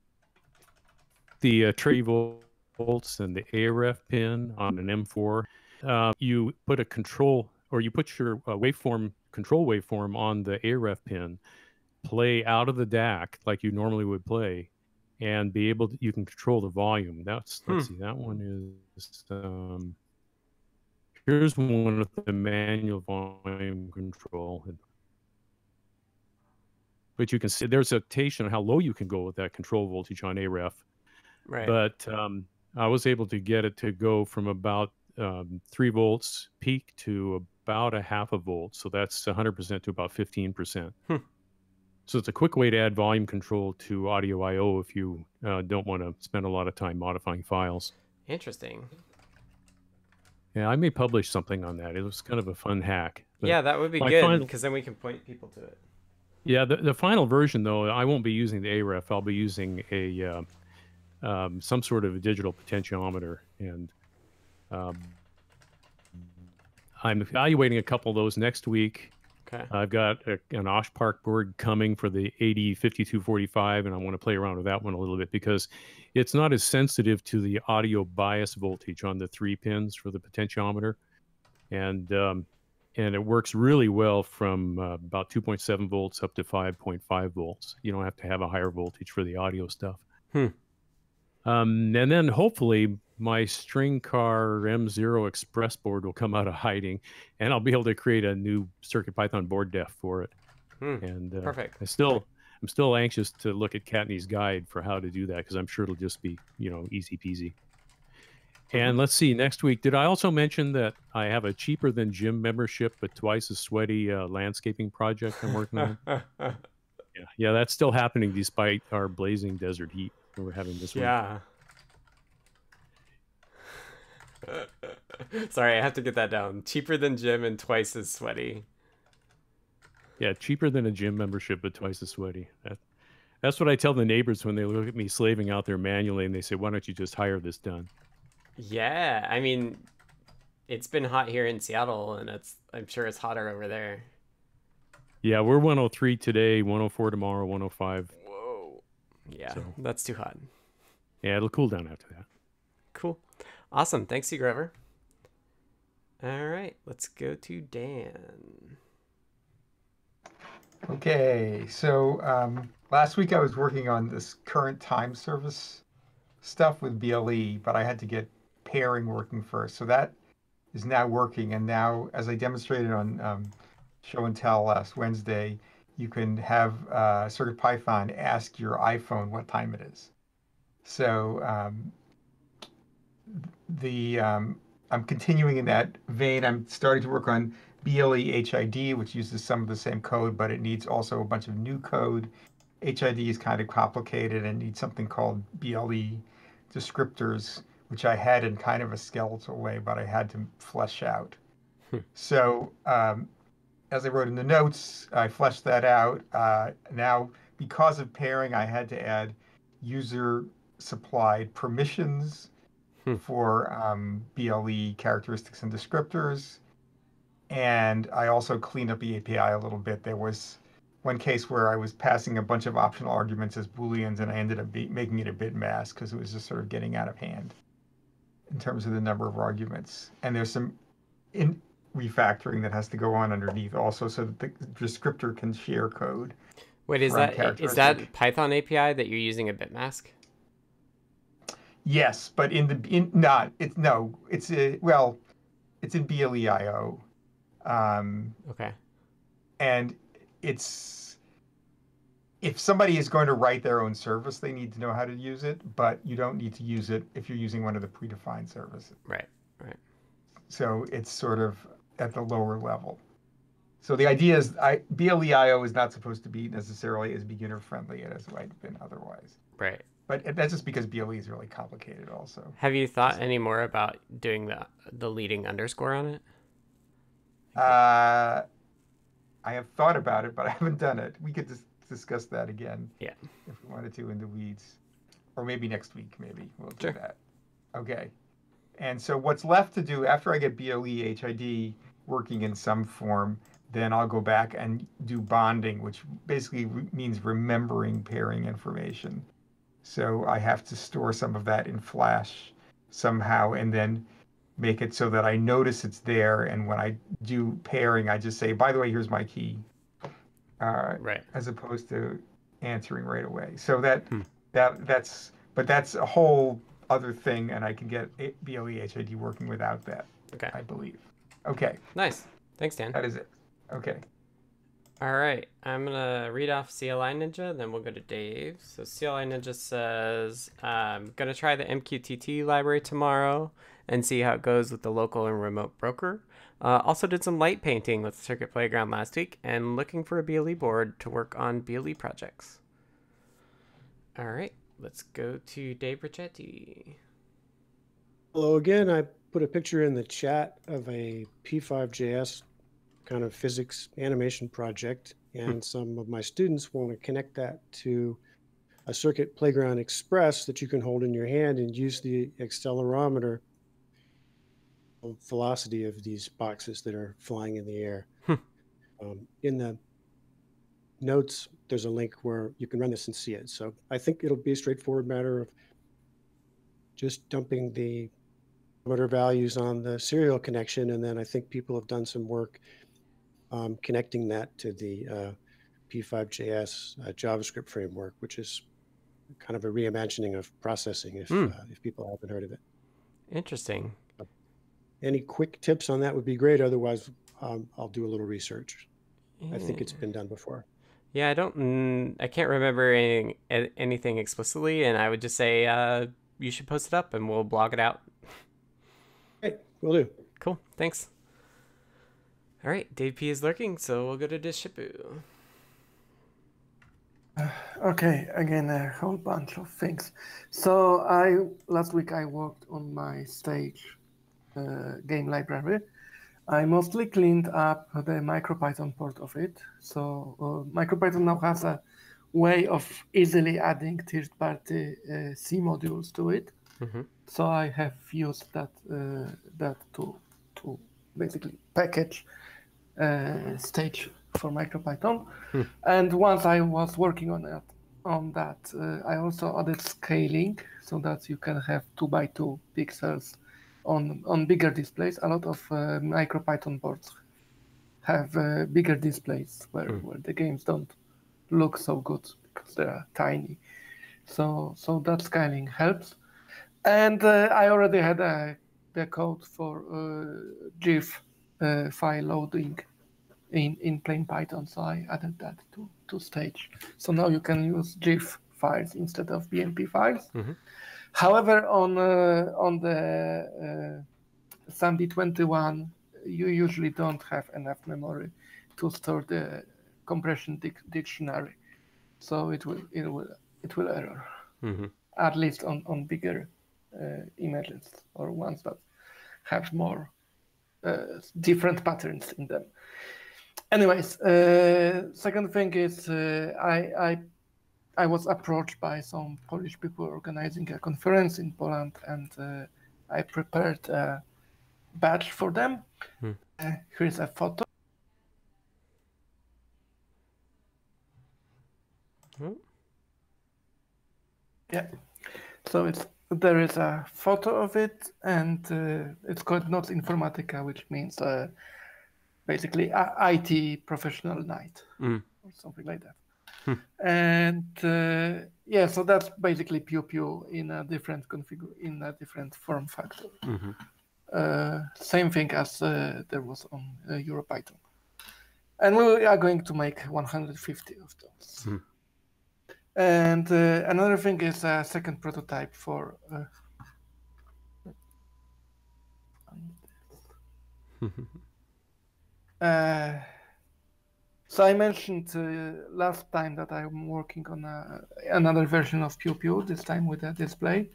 the uh, tray volts and the AREF pin on an M4. Uh, you put a control, or you put your uh, waveform control waveform on the AREF pin. Play out of the DAC like you normally would play, and be able to. You can control the volume. That's let's see. That one is. Um, here's one with the manual volume control but you can see there's a limitation on how low you can go with that control voltage on AREF. Right. But um, I was able to get it to go from about um, three volts peak to about a half a volt. So that's 100% to about 15%. Hmm. So it's a quick way to add volume control to audio I/O if you uh, don't want to spend a lot of time modifying files. Interesting. Yeah, I may publish something on that. It was kind of a fun hack. yeah, that would be good because then we can point people to it. Yeah, the, the final version though, I won't be using the AREF. I'll be using a uh, um, some sort of a digital potentiometer, and um, I'm evaluating a couple of those next week. Okay. I've got a, an Osh Park board coming for the AD5245, and I want to play around with that one a little bit because it's not as sensitive to the audio bias voltage on the three pins for the potentiometer, and um, and it works really well from uh, about 2.7 volts up to 5.5 volts. You don't have to have a higher voltage for the audio stuff. Hmm. Um, and then hopefully my string car M0 Express board will come out of hiding, and I'll be able to create a new Circuit Python board def for it. Hmm. And uh, Perfect. I still, I'm still anxious to look at Kattni's guide for how to do that because I'm sure it'll just be, you know, easy peasy. And let's see, next week, did I also mention that I have a cheaper than gym membership, but twice as sweaty uh, landscaping project I'm working on? [laughs] yeah, yeah, that's still happening despite our blazing desert heat that we're having this week. yeah. [laughs] Sorry, I have to get that down. Cheaper than gym and twice as sweaty. Yeah, cheaper than a gym membership, but twice as sweaty. That, that's what I tell the neighbors when they look at me slaving out there manually and they say, why don't you just hire this done? Yeah, I mean, it's been hot here in Seattle, and it's I'm sure it's hotter over there. Yeah, we're 103 today, 104 tomorrow, 105. Whoa. Yeah, So- that's too hot. Yeah, it'll cool down after that. Awesome. Thanks, you, Grover. All right, let's go to Dan. Okay, so um, last week I was working on this current time service stuff with BLE, but I had to get pairing working first. So that is now working, and now, as I demonstrated on um, Show and Tell last Wednesday, you can have uh, CircuitPython ask your iPhone what time it is. So um, the um, I'm continuing in that vein. I'm starting to work on BLE HID, which uses some of the same code, but it needs also a bunch of new code. HID is kind of complicated and needs something called BLE descriptors, which I had in kind of a skeletal way, but I had to flesh out. so, um, as I wrote in the notes, I fleshed that out. Uh, now, because of pairing, I had to add user supplied permissions for um, BLE characteristics and descriptors. And I also cleaned up the API a little bit. There was one case where I was passing a bunch of optional arguments as Booleans, and I ended up be- making it a bitmask because it was just sort of getting out of hand in terms of the number of arguments. And there's some in refactoring that has to go on underneath also so that the descriptor can share code. Wait, is that is that Python API that you're using a bitmask? Yes, but in the in not it's no it's a, well, it's in BLEIO, um, Okay. and it's if somebody is going to write their own service, they need to know how to use it, but you don't need to use it if you're using one of the predefined services. Right. Right. So it's sort of at the lower level. So the idea is I, BLEIO is not supposed to be necessarily as beginner friendly as it might have been otherwise. Right. But that's just because BLE is really complicated also. Have you thought any more about doing the the leading underscore on it? Uh, I have thought about it, but [laughs] I haven't done it. We could just discuss that again. Yeah. If we wanted to in the weeds, or maybe next week. Maybe we'll do Sure. that. Okay. And so what's left to do after I get BLE HID working in some form, then I'll go back and do bonding, which basically re- means remembering pairing information. So I have to store some of that in Flash somehow, and then make it so that I notice it's there. And when I do pairing, I just say, by the way, here's my key. Uh, Right. As opposed to answering right away. So that Hmm. that that's but that's a whole other thing, and I can get a- BLE HID working without that. Okay. I believe. Okay, Nice. Thanks, Dan. that is it. Okay. All right, I'm gonna read off CLI Ninja, then we'll go to Dave. So CLI Ninja says, "I'm gonna try the MQTT library tomorrow and see how it goes with the local and remote broker. Uh, also did some light painting with Circuit Playground last week and looking for a BLE board to work on BLE projects." All right, let's go to Dave Richetti. Hello again. I put a picture in the chat of a P5JS kind of physics animation project, and some of my students want to connect that to a Circuit Playground Express that you can hold in your hand and use the accelerometer velocity of these boxes that are flying in the air. Hmm. Um, in the notes, there's a link where you can run this and see it. So I think it'll be a straightforward matter of just dumping the motor values on the serial connection, and then I think people have done some work um, connecting that to the uh, P5JS uh, JavaScript framework, which is kind of a reimagining of processing. If Hmm. uh, if people haven't heard of it, Interesting. any quick tips on that would be great. Otherwise, um, I'll do a little research. I think it's been done before. Yeah, I don't. Mm, I can't remember anything, anything explicitly, and I would just say uh, you should post it up, and we'll blog it out. Great. we'll do. Cool. Thanks. All right, Dave P is lurking, so we'll go to Deshipu. [sighs] Okay, again a whole bunch of things. So I last week I worked on my stage uh, game library. I mostly cleaned up the MicroPython port of it. So uh, MicroPython now has a way of easily adding third-party uh, C modules to it. Mm-hmm. So I have used that uh, that to to basically package uh, stage for MicroPython. Hmm. And once I was working on that, on that, uh, I also added scaling so that you can have two by two pixels on on bigger displays. A lot of uh, MicroPython boards have uh, bigger displays where, Hmm. where the games don't look so good because they are tiny. So so that scaling helps. And uh, I already had a, the code for uh, GIF uh, file loading in, in plain Python, so I added that to, to stage. So now you can use GIF files instead of BMP files. Mhm. However, on uh, on the uh, SAMD21, you usually don't have enough memory to store the compression dic- dictionary, so it will it will it will error Mm-hmm. at least on, on bigger uh, images or ones that have more uh, different patterns in them. Anyways, uh, second thing is uh, I, I I was approached by some Polish people organizing a conference in Poland, and uh, I prepared a badge for them. Hmm. Uh, here's a photo. Hmm. Yeah. So it's there is a photo of it, and uh, it's called Noc Informatyka, which means uh, basically IT professional night Mm. or something like that. Hmm. And uh, yeah, so that's basically Pew Pew in a different config in a different form factor. Mm-hmm. Uh, same thing as uh, there was on uh, EuroPython. And we are going to make 150 of those. Hmm. And uh, another thing is a second prototype for. Uh, [laughs] uh, so I mentioned uh, last time that I'm working on a, another version of Pew Pew, this time with a display,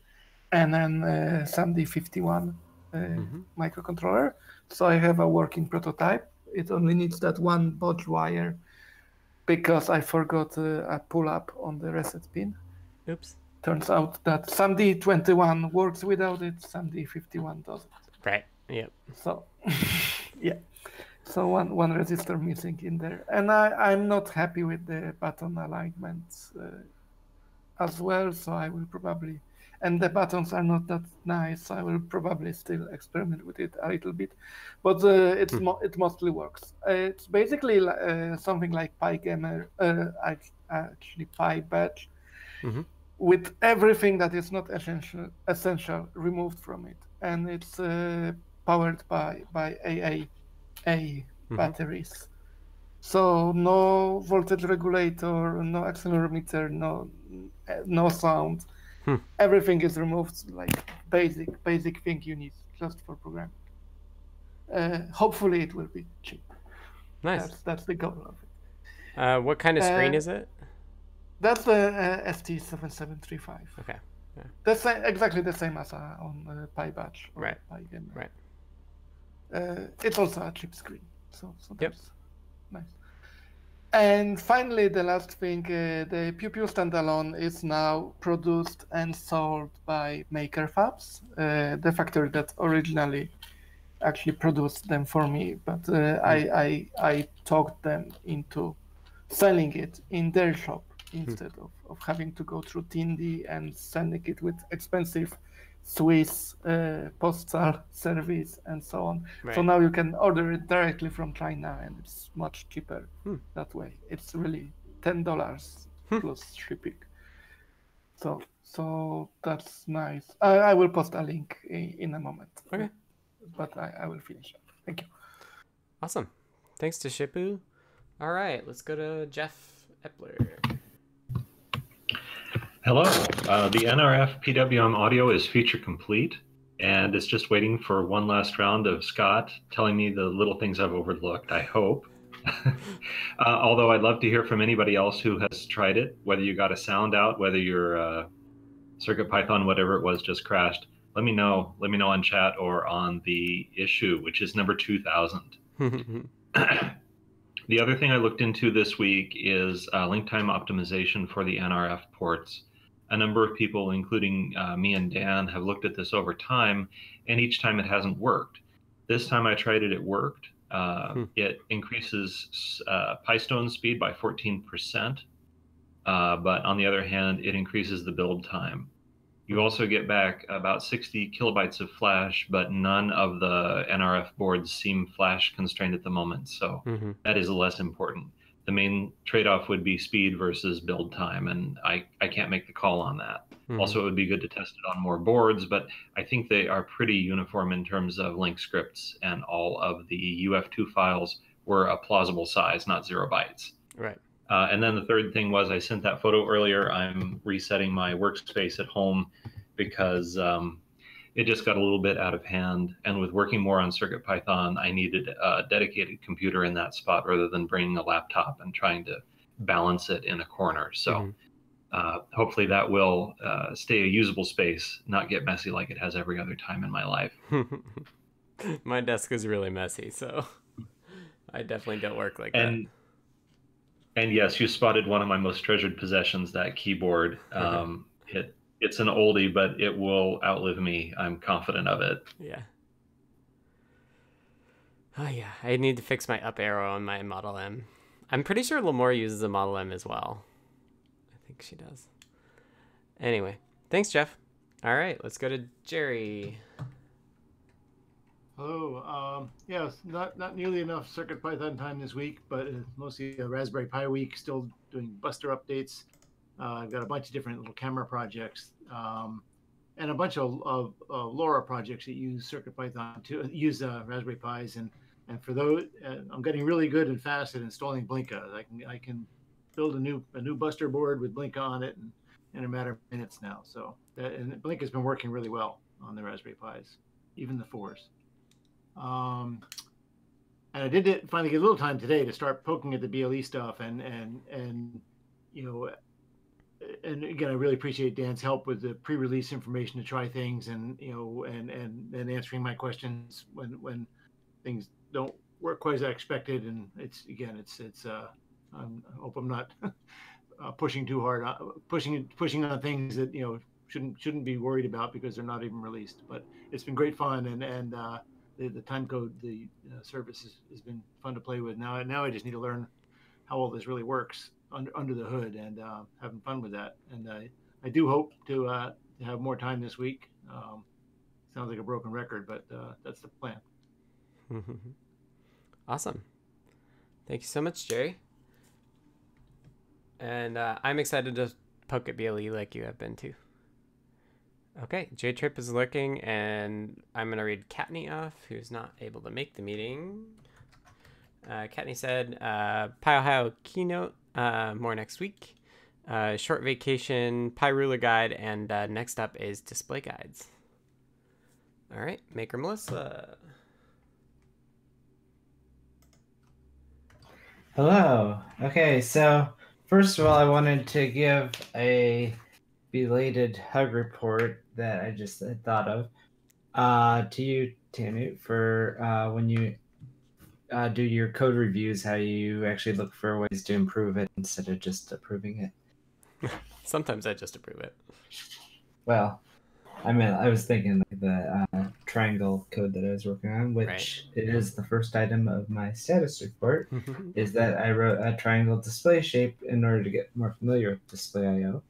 and then uh, SAMD 51 uh, Mhm. microcontroller. So I have a working prototype. It only needs that one bodge wire because I forgot uh, a pull up on the reset pin. Oops. Turns out that SAMD 21 works without it, SAMD 51 doesn't. Right. Yep. So, [laughs] yeah. So one one resistor missing in there, and I I'm not happy with the button alignment uh, as well. So I will probably, and the buttons are not that nice. I will probably still experiment with it a little bit, but uh, it's Hmm. mo- it mostly works. Uh, it's basically uh, something like PyGamer, uh, act- actually PyBadge, Mhm. with everything that is not essential essential removed from it, and it's uh, powered by by AA A Mhm. batteries. So no voltage regulator, no accelerometer, no no sound. Hmm. Everything is removed, like basic basic thing you need just for programming. Uh, hopefully, it will be cheap. Nice. That's that's the goal of it. Uh, what kind of screen Uh, is it? That's the uh, ST7735. Okay. The same, exactly the same as uh, on uh, PyBadge or Right. PyGamer. Right. Uh, it's also a chip screen, so so Yep. nice. And finally, the last thing, uh, the Pew Pew standalone is now produced and sold by Makerfabs, uh, the factory that originally actually produced them for me. But uh, I, I I talked them into selling it in their shop instead of, of having to go through Tindie and sending it with expensive Swiss uh, postal [laughs] service and so on. So now you can order it directly from China and it's much cheaper Hmm. that way. It's really ten dollars Hmm. plus shipping. So so that's nice. I, I will post a link in, in a moment. Okay. But I, I will finish. Up. Thank you. Awesome. Thanks Deshipu. All right, let's go to Jeff Epler. Hello. Uh, the NRF PWM audio is feature complete, and it's just waiting for one last round of Scott telling me the little things I've overlooked. I hope. [laughs] uh, although I'd love to hear from anybody else who has tried it, whether you got a sound out, whether your uh, Circuit Python, whatever it was, just crashed. Let me know. Let me know on chat or on the issue, which is number 2000. [laughs] the other thing I looked into this week is uh, link time optimization for the NRF ports. A number of people, including uh, me and Dan, have looked at this over time, and each time it hasn't worked. This time I tried it, it worked. Uh, hmm. It increases uh, PyStone speed by 14%, uh, but on the other hand, it increases the build time. You also get back about 60 kilobytes of flash, but none of the NRF boards seem flash constrained at the moment, so mm-hmm. that is less important. The main trade-off would be speed versus build time, and I, I can't make the call on that. Mm-hmm. Also, it would be good to test it on more boards, but I think they are pretty uniform in terms of link scripts, and all of the UF2 files were a plausible size, not zero bytes. Right. Uh, and then the third thing was I sent that photo earlier. I'm resetting my workspace at home because um, it just got a little bit out of hand. And with working more on Circuit Python, I needed a dedicated computer in that spot rather than bringing a laptop and trying to balance it in a corner. So mm-hmm. uh, hopefully that will uh, stay a usable space, not get messy like it has every other time in my life. [laughs] my desk is really messy, so [laughs] I definitely don't work like and, that and yes, you spotted one of my most treasured possessions, that keyboard. [laughs] Um, it it's an oldie, but it will outlive me. I'm confident of it. Yeah. Oh yeah, I need to fix my up arrow on my Model M. I'm pretty sure Limor uses a Model M as well. I think she does. Anyway, thanks, Jeff. All right, let's go to Jerry. Hello. Um, yes, not not nearly enough Circuit Python time this week, but uh, mostly a Raspberry Pi week. Still doing Buster updates. Uh, I've got a bunch of different little camera projects um, and a bunch of, of, of, LoRa projects that use Circuit Python to use uh, Raspberry Pis. And and for those, uh, I'm getting really good and fast at installing Blinka. I can I can build a new a new Buster board with Blinka on it in, in a matter of minutes now. So that, and Blinka has been working really well on the Raspberry Pis, even the fours. Um, and I did finally get a little time today to start poking at the BLE stuff and and and you know and again I really appreciate Dan's help with the pre-release information to try things and you know and and and answering my questions when when things don't work quite as I expected. And it's again it's it's uh I'm, i hope I'm not [laughs] uh, pushing too hard uh, pushing pushing on things that you know shouldn't shouldn't be worried about because they're not even released. But it's been great fun and and uh, the, the time code the uh, service has, has been fun to play with. Now now I just need to learn how all this really works under under the hood and uh, having fun with that. And I I do hope to uh, have more time this week. Um, sounds like a broken record, but uh, that's the plan. [laughs] awesome. Thank you so much, Jerry. And uh, I'm excited to poke at BLE like you have been too. Okay, J Trip is looking, and I'm going to read Kattni off, who's not able to make the meeting. Uh, Kattni said, uh, PyOhio keynote, uh, more next week. Uh, short vacation, PyRuler guide, and uh, next up is display guides. All right, Maker Melissa. Hello. Okay, so first of all, I wanted to give a belated hug report that I just thought of uh, to you, Tammy, for uh, when you uh, do your code reviews, how you actually look for ways to improve it instead of just approving it. [laughs] Sometimes I just approve it. Well, I mean, I was thinking like the uh, triangle code that I was working on, which right. is the first item of my status report, [laughs] is that I wrote a triangle display shape in order to get more familiar with display IO.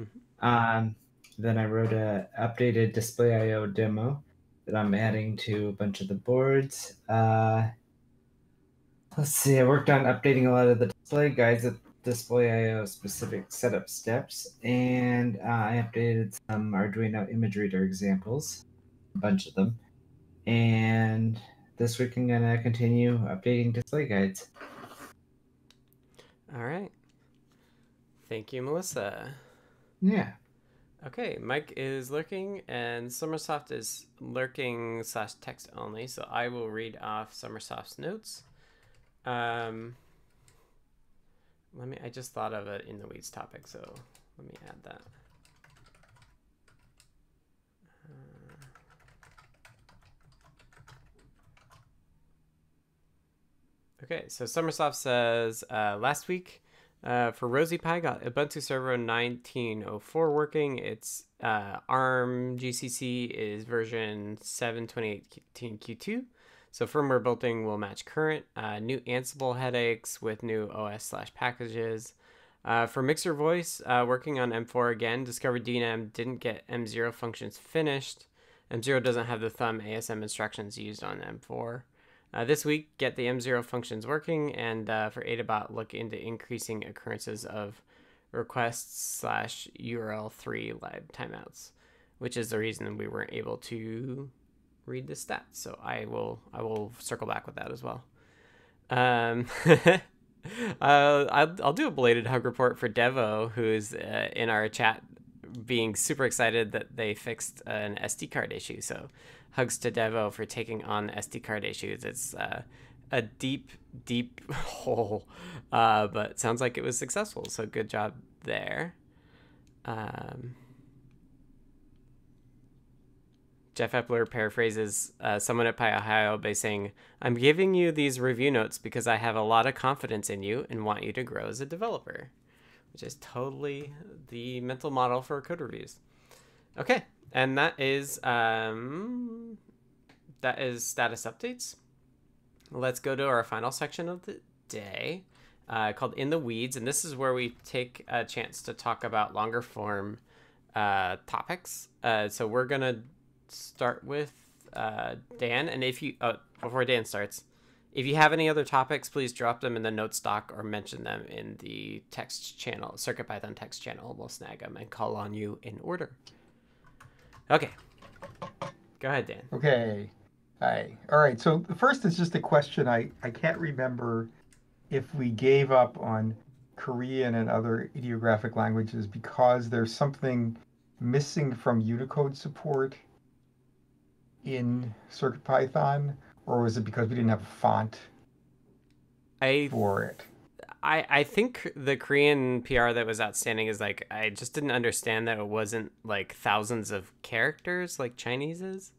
Mm-hmm. Um, then I wrote a updated display IO demo that I'm adding to a bunch of the boards. Uh, let's see, I worked on updating a lot of the display guides with display IO specific setup steps, and uh, I updated some Arduino image reader examples, a bunch of them. And this week I'm gonna continue updating display guides. All right. Thank you, Melissa. Yeah. Okay, Mike is lurking and sommersoft is lurking slash text only, so I will read off sommersoft's notes. Um, let me, I just thought of it in the weeds topic, so let me add that. Okay, so sommersoft says uh, last week uh, for Rosie Pi got Ubuntu Server 1904 working. It's uh, ARM GCC is version 7.2018 Q2. So firmware building will match current. Uh, new Ansible headaches with new OS slash packages. Uh, for Mixer Voice, uh, working on M4 again, discovered DNAM didn't get M0 functions finished. M0 doesn't have the thumb ASM instructions used on M4. Uh, this week, get the M0 functions working, and uh, for Adabot, look into increasing occurrences of requests slash URL3 live timeouts, which is the reason we weren't able to read the stats. So I will I will circle back with that as well. Um, [laughs] uh, I'll, I'll do a belated hug report for Devo, who's uh, in our chat being super excited that they fixed an SD card issue. So hugs to Devo for taking on SD card issues. It's uh, a deep, deep [laughs] hole, uh, but sounds like it was successful. So good job there. Um, Jeff Epler paraphrases uh, someone at PyOhio by saying, I'm giving you these review notes because I have a lot of confidence in you and want you to grow as a developer, which is totally the mental model for code reviews. Okay, and that is um, that is status updates. Let's go to our final section of the day uh, called In the Weeds. And this is where we take a chance to talk about longer form uh, topics. Uh, so we're to start with uh, Dan. And if you, oh, before Dan starts, if you have any other topics, please drop them in the notes doc or mention them in the text channel, CircuitPython text channel. We'll snag them and call on you in order. Okay. Go ahead, Dan. Okay. Hi. All right. So the first is just a question. I, I can't remember if we gave up on Korean and other ideographic languages because there's something missing from Unicode support in CircuitPython, or was it because we didn't have a font I for it? I, I think the Korean PR that was outstanding is like I just didn't understand that it wasn't like thousands of characters like Chinese is.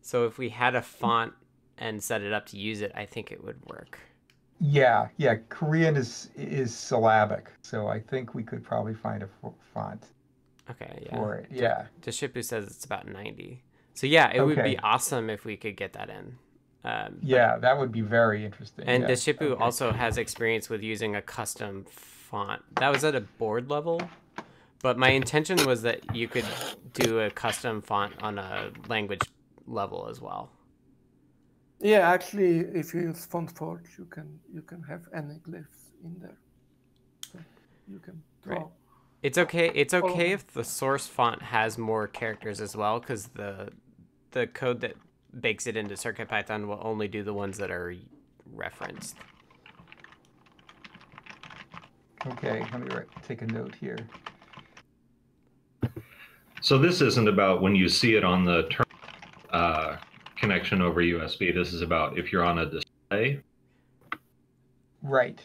So if we had a font and set it up to use it, I think it would work. Yeah, yeah. Korean is is syllabic, so I think we could probably find a font. Okay, yeah. For it, yeah. Deshipu says it's about ninety. So yeah, it okay. would be awesome if we could get that in. Um, yeah, that would be very interesting. And yeah. Deshipu okay. also has experience with using a custom font. That was at a board level, but my intention was that you could do a custom font on a language level as well. Yeah, actually, if you use FontForge, you can you can have any glyphs in there. So you can draw. Right. It's okay. It's okay if the source font has more characters as well, because the the code that bakes it into CircuitPython will only do the ones that are referenced. Okay, let me write, take a note here. So this isn't about when you see it on the term, uh, connection over USB. This is about if you're on a display. Right.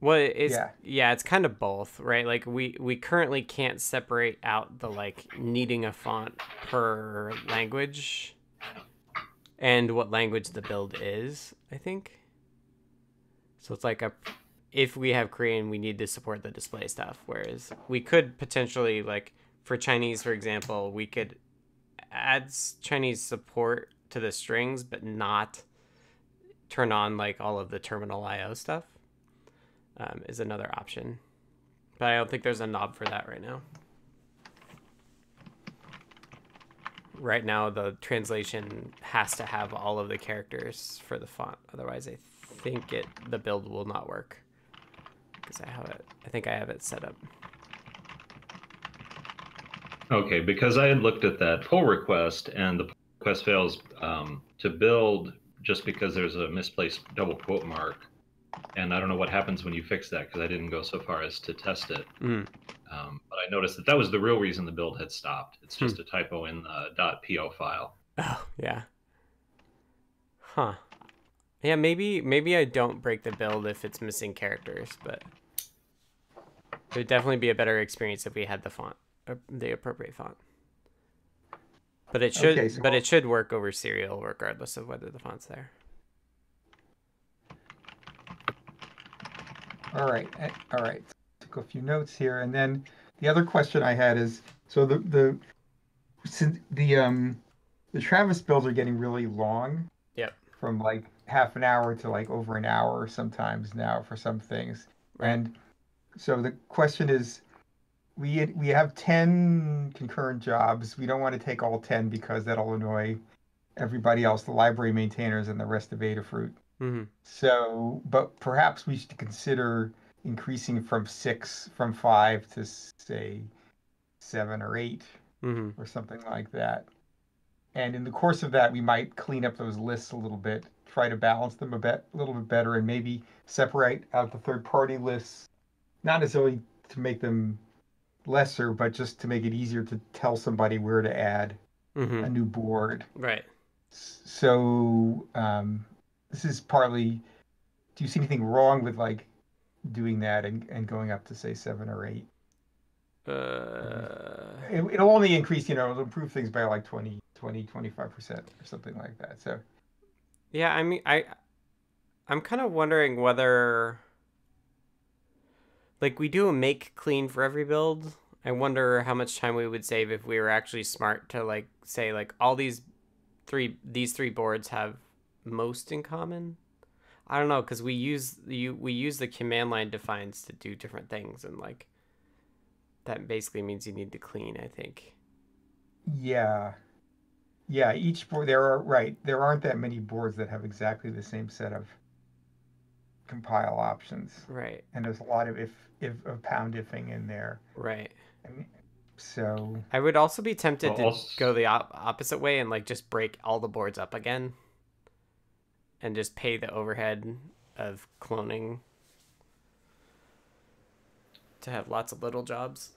Well, it's yeah. yeah, it's kind of both, right? Like we we currently can't separate out the like needing a font per language and what language the build is, I think. So it's like a if we have Korean, we need to support the display stuff. Whereas we could potentially like for Chinese, for example, we could add Chinese support to the strings, but not turn on like all of the terminal IO stuff. Um, is another option, but I don't think there's a knob for that right now. Right now the translation has to have all of the characters for the font. Otherwise, I think it the build will not work because I have it. I think I have it set up. Okay, because I had looked at that pull request and the request fails um, to build just because there's a misplaced double quote mark and I don't know what happens when you fix that because I didn't go so far as to test it. Mm. Um, but I noticed that that was the real reason the build had stopped. It's Hmm. just a typo in the .po file. Oh yeah. Huh. Yeah, maybe maybe I don't break the build if it's missing characters, but it would definitely be a better experience if we had the font, uh, the appropriate font. But it should, Okay, so but I'll- it should work over serial regardless of whether the font's there. All right, eh, all right. Took a few notes here, and then the other question I had is so the the since the um the Travis builds are getting really long. Yep. From like half an hour to like over an hour sometimes now for some things, right. and so the question is. We, we have 10 concurrent jobs. We don't want to take all 10 because that'll annoy everybody else, the library maintainers and the rest of Adafruit. Mm-hmm. So, but perhaps we should consider increasing from six, from five to say seven or 8 Mm-hmm. or something like that. And in the course of that, we might clean up those lists a little bit, try to balance them a bit, a little bit better, and maybe separate out the third-party lists, not necessarily to make them lesser, but just to make it easier to tell somebody where to add Mm-hmm. a new board. Right. So um, this is partly. Do you see anything wrong with like doing that and, and going up to say seven or eight? Uh, It, it'll only increase, you know, it'll improve things by like 20, 20, 25 percent or something like that. So yeah, I mean, I, I'm kind of wondering whether, like, we do a make clean for every build. I wonder how much time we would save if we were actually smart to like say like all these three these three boards have most in common. I don't know because we use you we use the command line defines to do different things and like that basically means you need to clean. I think. yeah, yeah. Each board there are right. There aren't that many boards that have exactly the same set of compile options, Right. and there's a lot of if if of pound ifing in there. Right. I mean, so I would also be tempted Well, to also- go the op- opposite way and like just break all the boards up again and just pay the overhead of cloning to have lots of little jobs.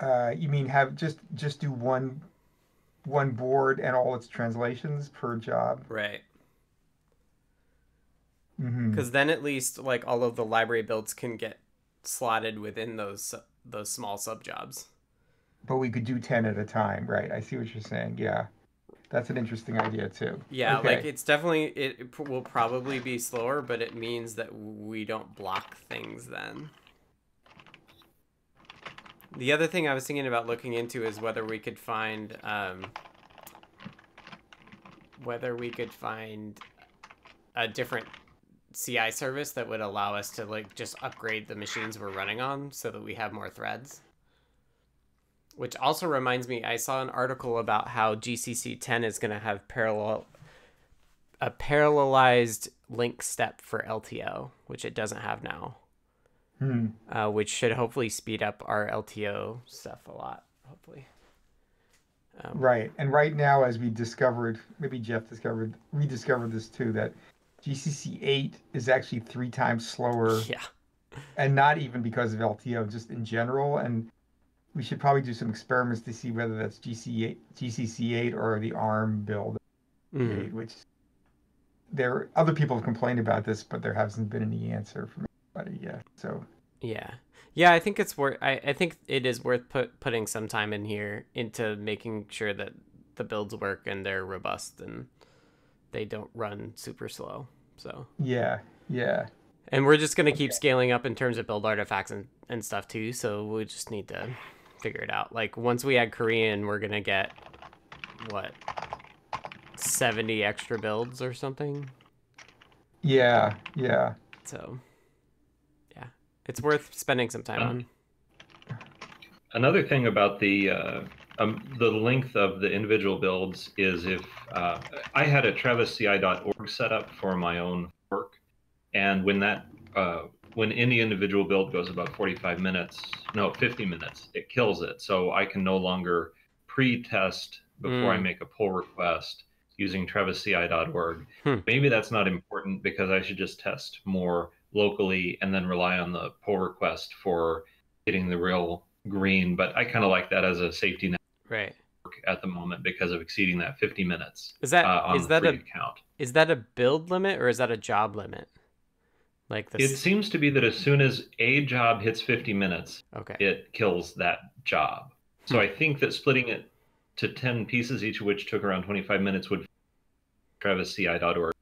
Uh, you mean have just just do one one board and all its translations per job? Right. hmm Cuz then at least like all of the library builds can get slotted within those those small sub jobs. But we could do ten at a time, right? I see what you're saying. Yeah, that's an interesting idea too. Yeah, Okay. like it's definitely it, will probably be slower, but it means that we don't block things then. The other thing I was thinking about looking into is whether we could find um, whether we could find a different CI service that would allow us to like just upgrade the machines we're running on so that we have more threads. Which also reminds me, I saw an article about how GCC 10 is going to have parallel a parallelized link step for LTO, which it doesn't have now, Hmm. uh, which should hopefully speed up our LTO stuff a lot. Hopefully, um, Right, and right now, as we discovered, maybe Jeff discovered, rediscovered this too, that GCC eight is actually three times slower, [laughs] yeah, and not even because of LTO, just in general. And we should probably do some experiments to see whether that's GC eight, GCC eight, or the ARM build Mhm. which there other people have complained about this, but there hasn't been any answer from anybody yet. So yeah, yeah. I think it's worth. I, I think it is worth put putting some time in here into making sure that the builds work and they're robust and they don't run super slow. So. yeah, yeah. And we're just gonna keep scaling up in terms of build artifacts and, and stuff too, so we just need to figure it out. Like once we add Korean, we're gonna get what seventy extra builds or something. Yeah, yeah. So yeah. It's worth spending some time Um, on. Another thing about the uh, um, the length of the individual builds is if uh, I had a travisci.org set up for my own work, and when that uh, when any individual build goes about 45 minutes, no, 50 minutes, it kills it. So I can no longer pre-test before I Mm. make a pull request. using travisci.org. Hmm. Maybe that's not important because I should just test more locally and then rely on the pull request for getting the real green. But I kind of like that as a safety net Right. at the moment because of exceeding that 50 minutes Is that uh, on is the that a account. is that a build limit or is that a job limit? Like It seems to be that as soon as a job hits 50 minutes, Okay. it kills that job. So I think that splitting it to 10 pieces, each of which took around 25 minutes, would travisci.org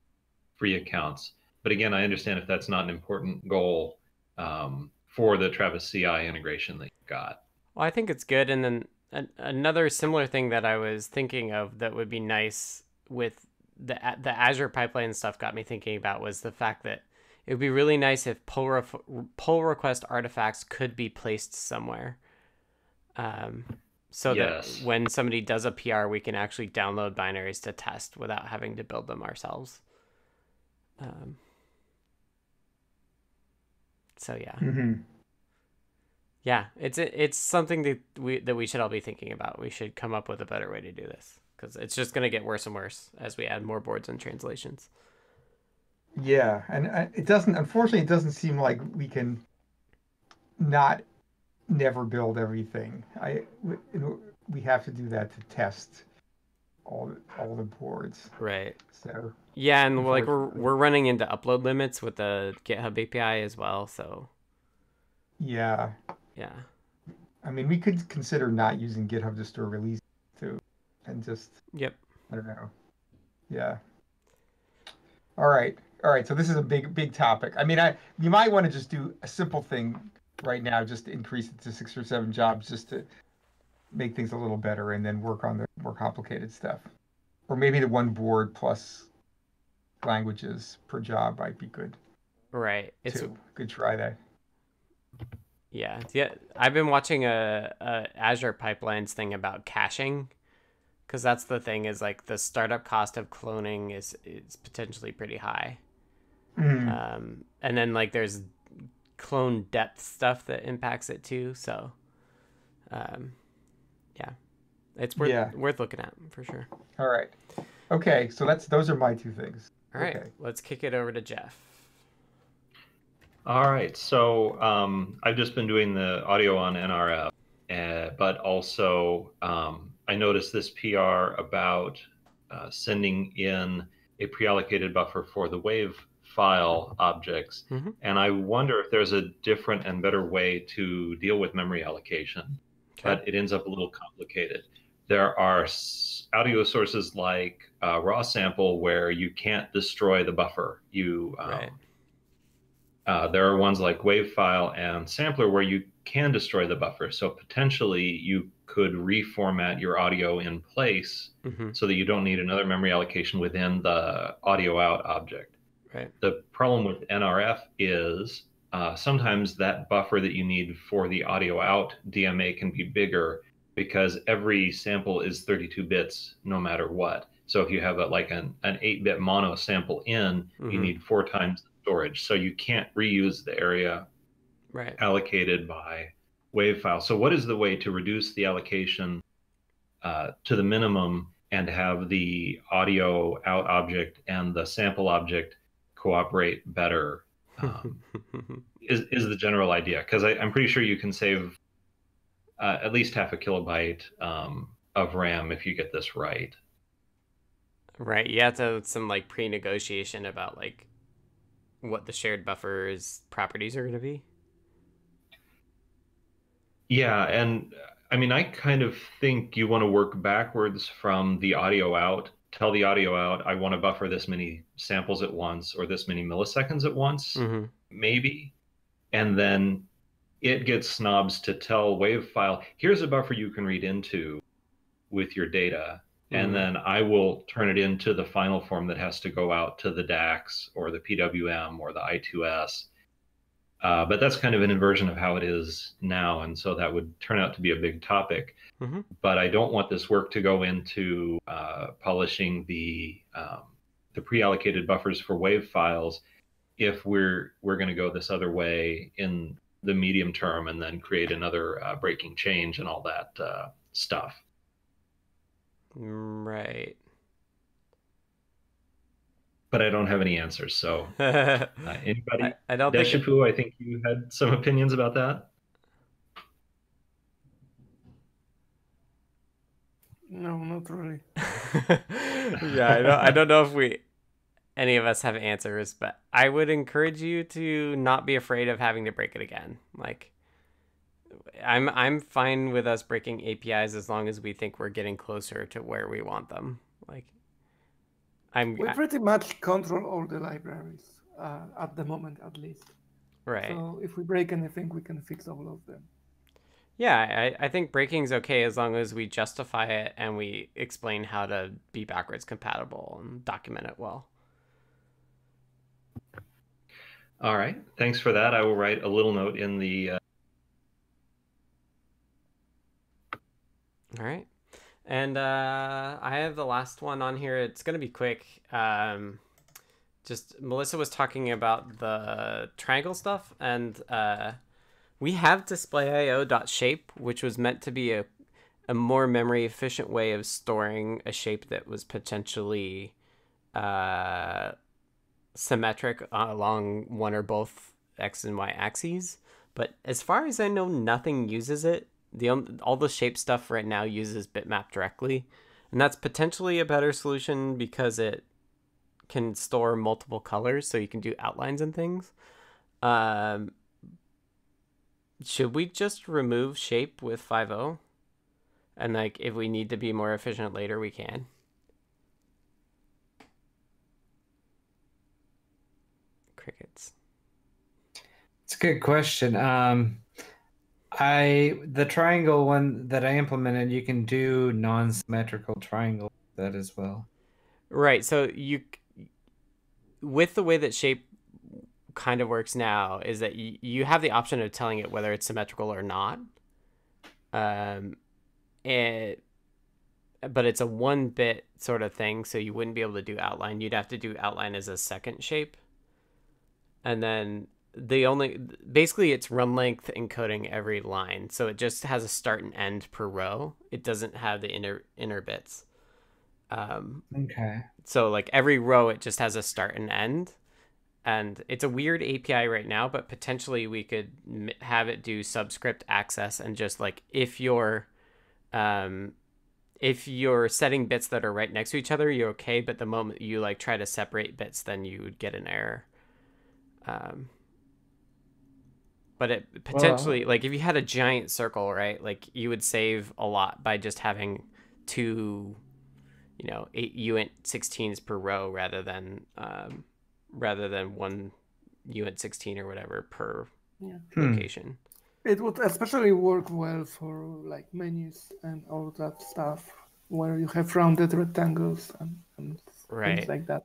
free accounts. But again, I understand if that's not an important goal um, for the Travis CI integration that you got. Well, I think it's good. And then an, another similar thing that I was thinking of that would be nice with the the Azure pipeline stuff got me thinking about was the fact that it would be really nice if pull ref- pull request artifacts could be placed somewhere. Um, so Yes. that when somebody does a PR, we can actually download binaries to test without having to build them ourselves. Um, so yeah. hmm Yeah, it's it's something that we that we should all be thinking about. We should come up with a better way to do this because it's just going to get worse and worse as we add more boards and translations. Yeah, and uh, it doesn't. Unfortunately, it doesn't seem like we can not never build everything. I we, you know, we have to do that to test all the- all the boards. Right. So Yeah, and like we're we're running into upload limits with the GitHub API as well. So yeah, yeah, I mean, we could consider not using GitHub to store release too, and just yep. I don't know. Yeah. All right. All right. So this is a big, big topic. I mean, I you might want to just do a simple thing right now, just to increase it to six or seven jobs, just to make things a little better, and then work on the more complicated stuff. Or maybe the one board plus languages per job might be good Right. It's too. Good try that. yeah yeah. I've been watching a, a Azure pipelines thing about caching. Because that's the thing is like the startup cost of cloning is is potentially pretty high. Mhm. um, and then like there's clone depth stuff that impacts it too so um, yeah it's worth Yeah. worth looking at for sure All right. Okay. So that's those are my two things. all right Okay. let's kick it over to jeff All right. So um, I've just been doing the audio on NRF, uh, but also um, I noticed this PR about uh, sending in a pre-allocated buffer for the wave file objects, Mhm. and I wonder if there's a different and better way to deal with memory allocation. But it ends up a little complicated. There are audio sources like uh, raw sample where you can't destroy the buffer. You um, Right. uh, there are ones like wave file and Sampler where you can destroy the buffer. So potentially you could reformat your audio in place hmm so that you don't need another memory allocation within the audio out object. Right The problem with NRF is uh, sometimes that buffer that you need for the audio out DMA can be bigger because every sample is 32 bits no matter what. So if you have a, like an, an 8 bit mono sample in, you Mhm. need four times the storage. So you can't reuse the area right allocated by wave file. So, what is the way to reduce the allocation uh, to the minimum and have the audio out object and the sample object cooperate better? Um, [laughs] is is the general idea? Because I'm pretty sure you can save uh, at least half a kilobyte um, of RAM if you get this right. right you have to have some like pre-negotiation about like what the shared buffer's properties are going to be Yeah, and I mean, I kind of think you want to work backwards from the audio out. Tell the audio out, I want to buffer this many samples at once or this many milliseconds at once, hmm maybe. And then it gets snobs to tell wave file here's a buffer you can read into with your data. And then I will turn it into the final form that has to go out to the DACs or the PWM or the I2S. Uh, but that's kind of an inversion of how it is now. And so that would turn out to be a big topic. Mhm. But I don't want this work to go into uh, polishing the um, the pre-allocated buffers for wave files if we're we're going to go this other way in the medium term and then create another uh, breaking change and all that uh, stuff. right but I don't have any answers. So, [laughs] uh, anybody? I, I don't think. Deshipu, I think you had some opinions about that. No, not really. [laughs] yeah, I don't. I don't know if we, any of us, have answers, but I would encourage you to not be afraid of having to break it again. Like, I'm I'm fine with us breaking APIs as long as we think we're getting closer to where we want them. Like, I'm. We pretty much control all the libraries uh, at the moment, at least. right. So if we break anything, we can fix all of them. Yeah, I, I think is okay as long as we justify it and we explain how to be backwards compatible and document it well. All right. Thanks for that. I will write a little note in the. Uh... All right. And uh, I have the last one on here. It's going to be quick. Um, just Melissa was talking about the triangle stuff, and uh, we have display.io.shape, which was meant to be a, a more memory efficient way of storing a shape that was potentially uh, symmetric along one or both x and y axes. But as far as I know, nothing uses it. The all the shape stuff right now uses bitmap directly, and that's potentially a better solution because it can store multiple colors, so you can do outlines and things. Um, should we just remove shape with 5.0? And like, if we need to be more efficient later, we can. Crickets. It's a good question. Um, I the triangle one that I implemented, you can do non-symmetrical triangle that as well. Right. So you, with the way that shape kind of works now, is that you, you have the option of telling it whether it's symmetrical or not. Um, it, but it's a one bit sort of thing, so you wouldn't be able to do outline. You'd have to do outline as a second shape. And then the only basically it's run length encoding every line, so it just has a start and end per row. It doesn't have the inner inner bits. Um, Okay. so like every row, it just has a start and end, and it's a weird API right now. But potentially we could m- have it do subscript access and just like if you're, um, if you're setting bits that are right next to each other, you're okay. But the moment you like try to separate bits, then you would get an error. Um, but it potentially like if you had a giant circle, right? Like you would save a lot by just having two you know eight uint 16s per row rather than um, rather than one uint 16 or whatever per Yeah. Hmm. location It would especially work well for like menus and all that stuff where you have rounded rectangles and, and Right. things like that.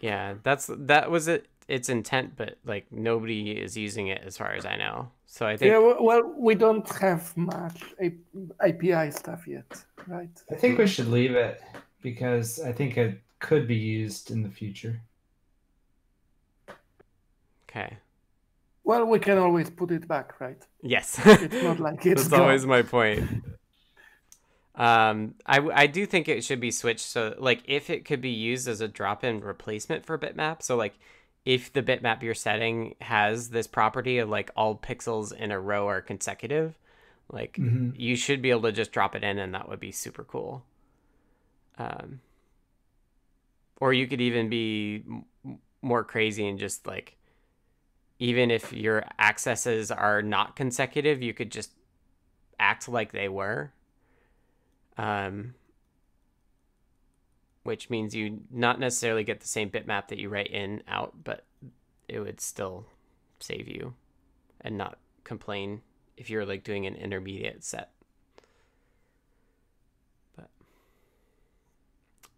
yeah that's that was it its intent but like nobody is using it as far as i know so i think Yeah, well, well, we don't have much API stuff yet, right? I think we should leave it because I think it could be used in the future. okay Well, we can always put it back, right? yes It's not like it's [laughs] that's gone. always my point um I, I do think it should be switched so like if it could be used as a drop-in replacement for bitmap so like if the bitmap you're setting has this property of like all pixels in a row are consecutive like Mhm. you should be able to just drop it in and that would be super cool um or you could even be m- more crazy and just like even if your accesses are not consecutive you could just act like they were um which means you not necessarily get the same bitmap that you write in out but it would still save you and not complain if you're like doing an intermediate set. But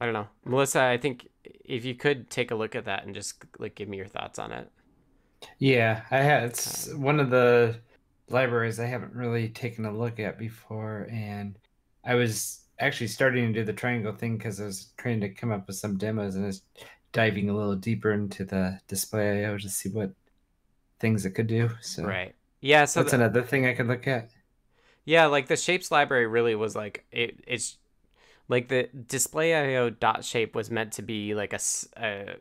i don't know. Melissa i think if you could take a look at that and just like give me your thoughts on it. Yeah, I had. It's one of the libraries I haven't really taken a look at before, and I was actually starting to do the triangle thing because I was trying to come up with some demos and I was diving a little deeper into the display IO to see what things it could do. So right yeah so that's the- another thing I could look at. Yeah, like the shapes library really was like it. It's like the display IO dot shape was meant to be like a, a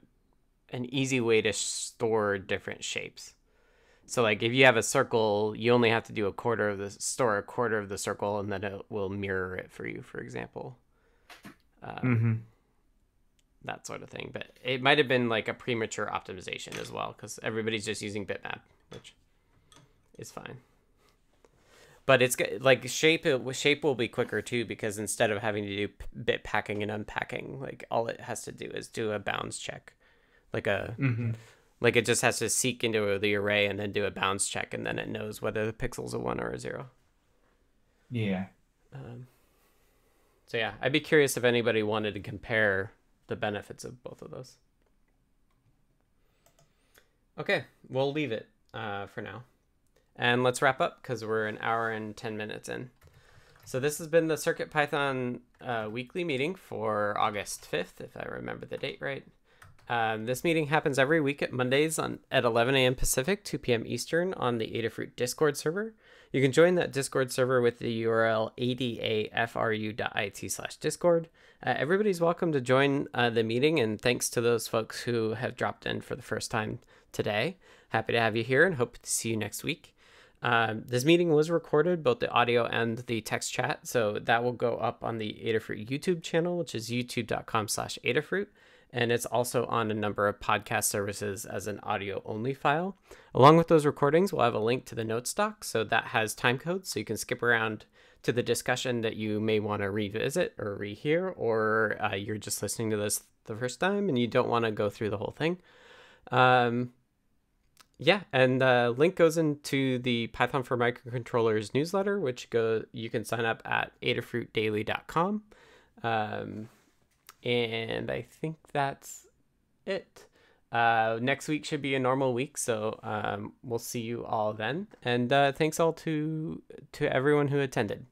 an easy way to store different shapes. So like if you have a circle, you only have to do a quarter of the store a quarter of the circle, and then it will mirror it for you, for example. Um, mm-hmm. That sort of thing, but it might have been like a premature optimization as well, because everybody's just using bitmap, which is fine. But it's like shape. Shape will be quicker too because instead of having to do bit packing and unpacking, like all it has to do is do a bounds check, like a mm-hmm. Like it just has to seek into the array and then do a bounds check, and then it knows whether the pixel's a one or a zero. Yeah. Um, so yeah, I'd be curious if anybody wanted to compare the benefits of both of those. Okay, we'll leave it uh, for now. And let's wrap up because we're an hour and 10 minutes in. So this has been the CircuitPython uh, weekly meeting for August 5th, if I remember the date right. Um, this meeting happens every week at Mondays on at 11 a.m. Pacific, 2 p.m. Eastern on the Adafruit Discord server. You can join that Discord server with the URL adafru.it slash Discord. Uh, everybody's welcome to join uh, the meeting, and thanks to those folks who have dropped in for the first time today. Happy to have you here and hope to see you next week. Um, this meeting was recorded, both the audio and the text chat, so that will go up on the Adafruit YouTube channel, which is youtube.com slash Adafruit, and it's also on a number of podcast services as an audio-only file. Along with those recordings, we'll have a link to the notes doc, so that has time codes, so you can skip around to the discussion that you may want to revisit or rehear, or uh, you're just listening to this the first time and you don't want to go through the whole thing. Um, yeah, and the link goes into the Python for Microcontrollers newsletter, which go you can sign up at adafruitdaily.com. Um, and I think that's it. Uh, next week should be a normal week, so um, we'll see you all then. And uh, thanks all to to everyone who attended.